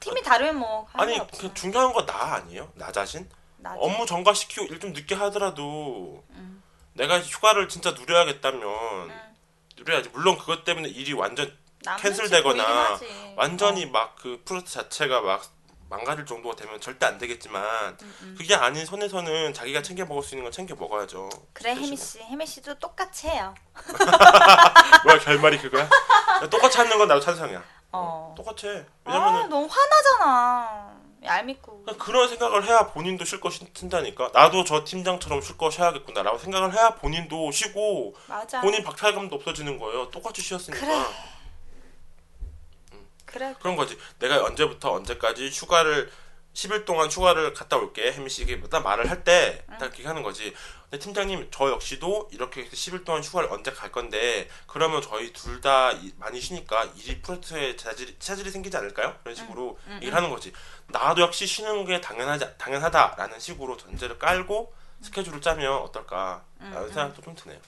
팀이 다르면 뭐할 아니 없어. 그 중요한 건 나 아니에요? 나 자신? 나도. 업무 전가시키고 일 좀 늦게 하더라도 음. 내가 휴가를 진짜 누려야겠다면 음. 누려야지. 물론 그것 때문에 일이 완전 남 캔슬되거나. 완전히 어. 막그 프로젝트 자체가 막 망가질 정도가 되면 절대 안 되겠지만 음, 음. 그게 아닌 선에서는 자기가 챙겨 먹을 수 있는 건 챙겨 먹어야죠. 그래. 혜미 씨, 혜미 씨도 똑같이 해요. 뭐야 결말이 그거야? 야, 똑같이 하는 건 나도 찬성이야. 어. 똑같이 해. 아 왜냐면은 너무 화나잖아. 얄밉고. 그런 생각을 해야 본인도 쉴거 쉰다니까. 나도 저 팀장처럼 쉴거 쉬어야겠구나라고 생각을 해야 본인도 쉬고 맞아. 본인 박탈감도 없어지는 거예요. 똑같이 쉬었으니까. 그래. 그래. 그런 거지. 내가 언제부터 언제까지 휴가를 10일 동안 휴가를 갔다 올게. 씨에게 딱 말을 할때딱 그렇게 하는 거지. 근데 팀장님 저 역시도 이렇게 10일 동안 휴가를 언제 갈 건데 그러면 저희 둘 다 많이 쉬니까 일이 프로젝트에 차질이, 차질이 생기지 않을까요? 그런 식으로 음, 얘기를 하는 거지. 나도 역시 쉬는 게 당연하지 당연하다라는 식으로 전제를 깔고 스케줄을 짜면 어떨까? 라는 음, 생각도 좀 드네요.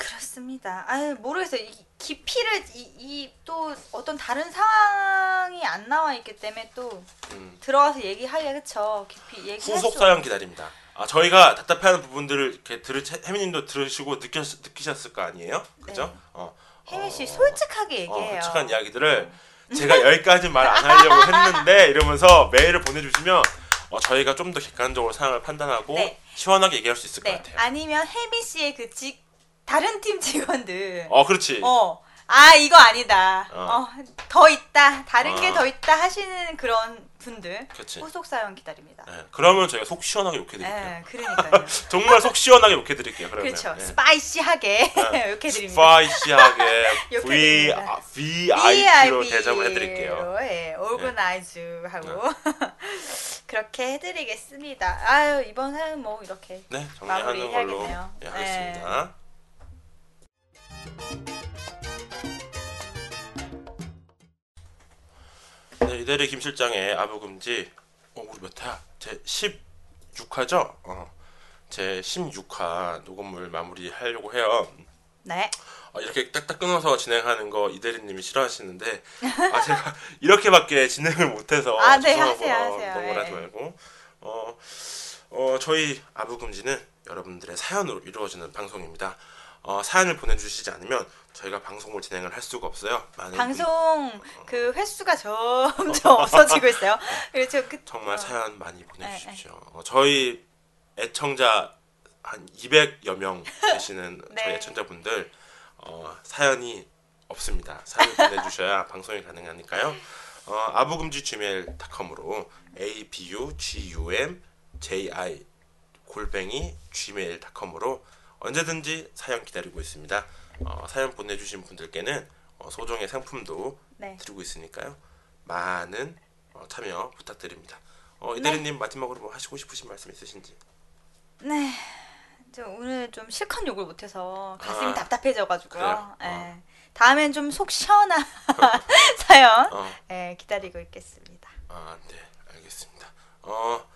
그렇습니다. 아유 모르겠어요. 이 깊이를 이 또 어떤 다른 상황이 안 나와 있기 때문에 또 음. 들어가서 얘기하기가 그쵸. 깊이 얘기할 후속 수 사연 기다립니다. 아 저희가 답답해하는 부분들을 이렇게 들으 혜미님도 들으시고 느꼈 느끼셨을 거 아니에요? 그죠? 네. 어. 혜미 씨 어, 솔직하게 어, 얘기해요. 솔직한 이야기들을 제가 여기까지 말 안 하려고 했는데 이러면서 메일을 보내주시면 어, 저희가 좀 더 객관적으로 상황을 판단하고 네. 시원하게 얘기할 수 있을 것 네. 같아요. 아니면 혜미 씨의 그 직 다른 팀 직원들. 어 그렇지. 어. 아 이거 아니다. 어. 어. 더 있다. 다른 어. 게더 있다 하시는 그런 분들 그렇지. 후속 사연 기다립니다. 네, 그러면 저희가 속 시원하게 욕해드릴게요. 네, 그러니까요. 정말 속 시원하게 욕해드릴게요. 그러면. 그렇죠. 네. spicy하게 네. 이렇게 드립니다. spicy하게 V 욕해드립니다. 아, VIP로 대접을 해드릴게요. 예, organize 하고 그렇게 해드리겠습니다. 아유 이번 사연 뭐 이렇게 네, 정리하는 걸로. 예, 하겠습니다. 네, 이대리 김 실장의 아부금지 어, 우리 몇 회야? 제 16화죠? 어, 제 16화 녹음을 마무리하려고 해요. 네. 어, 이렇게 딱딱 끊어서 진행하는 거 이대리님이 싫어하시는데 아 제가 이렇게밖에 진행을 못해서 아, 네, 하세요, 어, 하세요. 너무 하지 예. 말고 어, 어 저희 아부금지는 여러분들의 사연으로 이루어지는 방송입니다. 어, 사연을 보내주시지 않으면 저희가 방송을 진행을 할 수가 없어요. 방송 그 횟수가 점점 없어지고 있어요. 그렇죠. 그, 정말 어. 사연 많이 보내주십시오. 어, 저희 애청자 한 200여 명 계시는 네. 저희 애청자분들 어, 사연이 없습니다. 사연 보내주셔야 방송이 가능하니까요. 어, 아부금지 gmail.com으로 a b u g u m j i 골뱅이 gmail.com으로 언제든지 사연 기다리고 있습니다. 어, 사연 보내주신 분들께는 어, 소정의 상품도 네. 드리고 있으니까요. 많은 어, 참여 부탁드립니다. 어, 네. 이대리님 마지막으로 뭐 하시고 싶으신 말씀 있으신지? 네. 저 오늘 좀 실컷 욕을 못해서 가슴이 아, 답답해져가지고요. 그래요? 예. 다음엔 좀 속 시원한 사연 어, 예, 기다리고 있겠습니다. 아, 네, 알겠습니다. 어,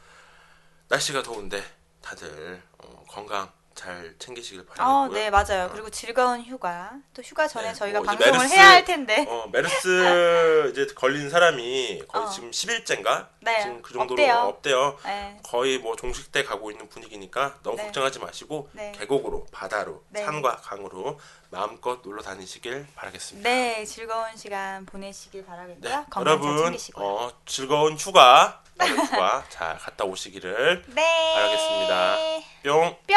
날씨가 더운데 다들 어, 건강 잘 챙기시길 어, 바라고요. 네 맞아요. 그리고 즐거운 휴가. 또 휴가 전에 네, 저희가 뭐 방송을 메르스- 해야 할 텐데. 어, 메르스 이제 걸린 사람이 거의 어. 지금 10일째인가? 네, 지금 그 정도로 없대요. 없대요. 네. 거의 뭐 종식돼 가고 있는 분위기니까 너무 네. 걱정하지 마시고 네. 계곡으로 바다로 네. 산과 강으로 마음껏 놀러 다니시길 바라겠습니다. 네, 즐거운 시간 보내시길 바라겠고요. 네, 여러분. 어, 즐거운 휴가, 휴가 잘 갔다 오시기를 네. 바라겠습니다. 뿅. 뿅.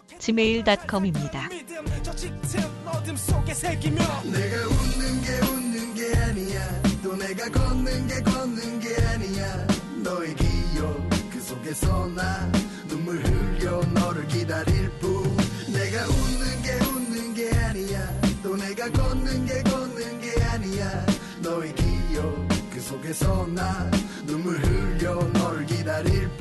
gmail.com입니다. 그 속에서 나 눈물 흘려 너를 기다릴 뿐. 내가 웃는 게 웃는 게 아니야. 또 내가 걷는 게 걷는 게 아니야. 너의 기억 그 속에서 나 눈물 흘려 너를 기다릴 뿐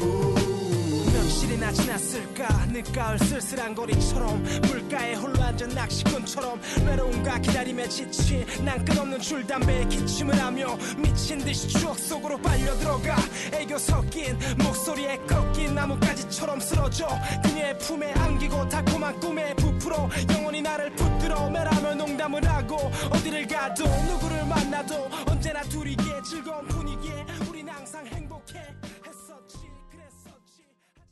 지났을까? 늦가을 쓸쓸한 거리처럼 물가에 홀로 앉은 낚시꾼처럼 외로움과 기다림에 지친 난 끝없는 줄담배에 기침을 하며 미친 듯이 추억 속으로 빨려들어가. 애교 섞인 목소리에 꺾인 나뭇가지처럼 쓰러져 그녀의 품에 안기고 달콤한 꿈에 부풀어 영원히 나를 붙들어 매라며 농담을 하고 어디를 가도 누구를 만나도 언제나 둘이게 즐거운 분위기에 우린 항상 행복해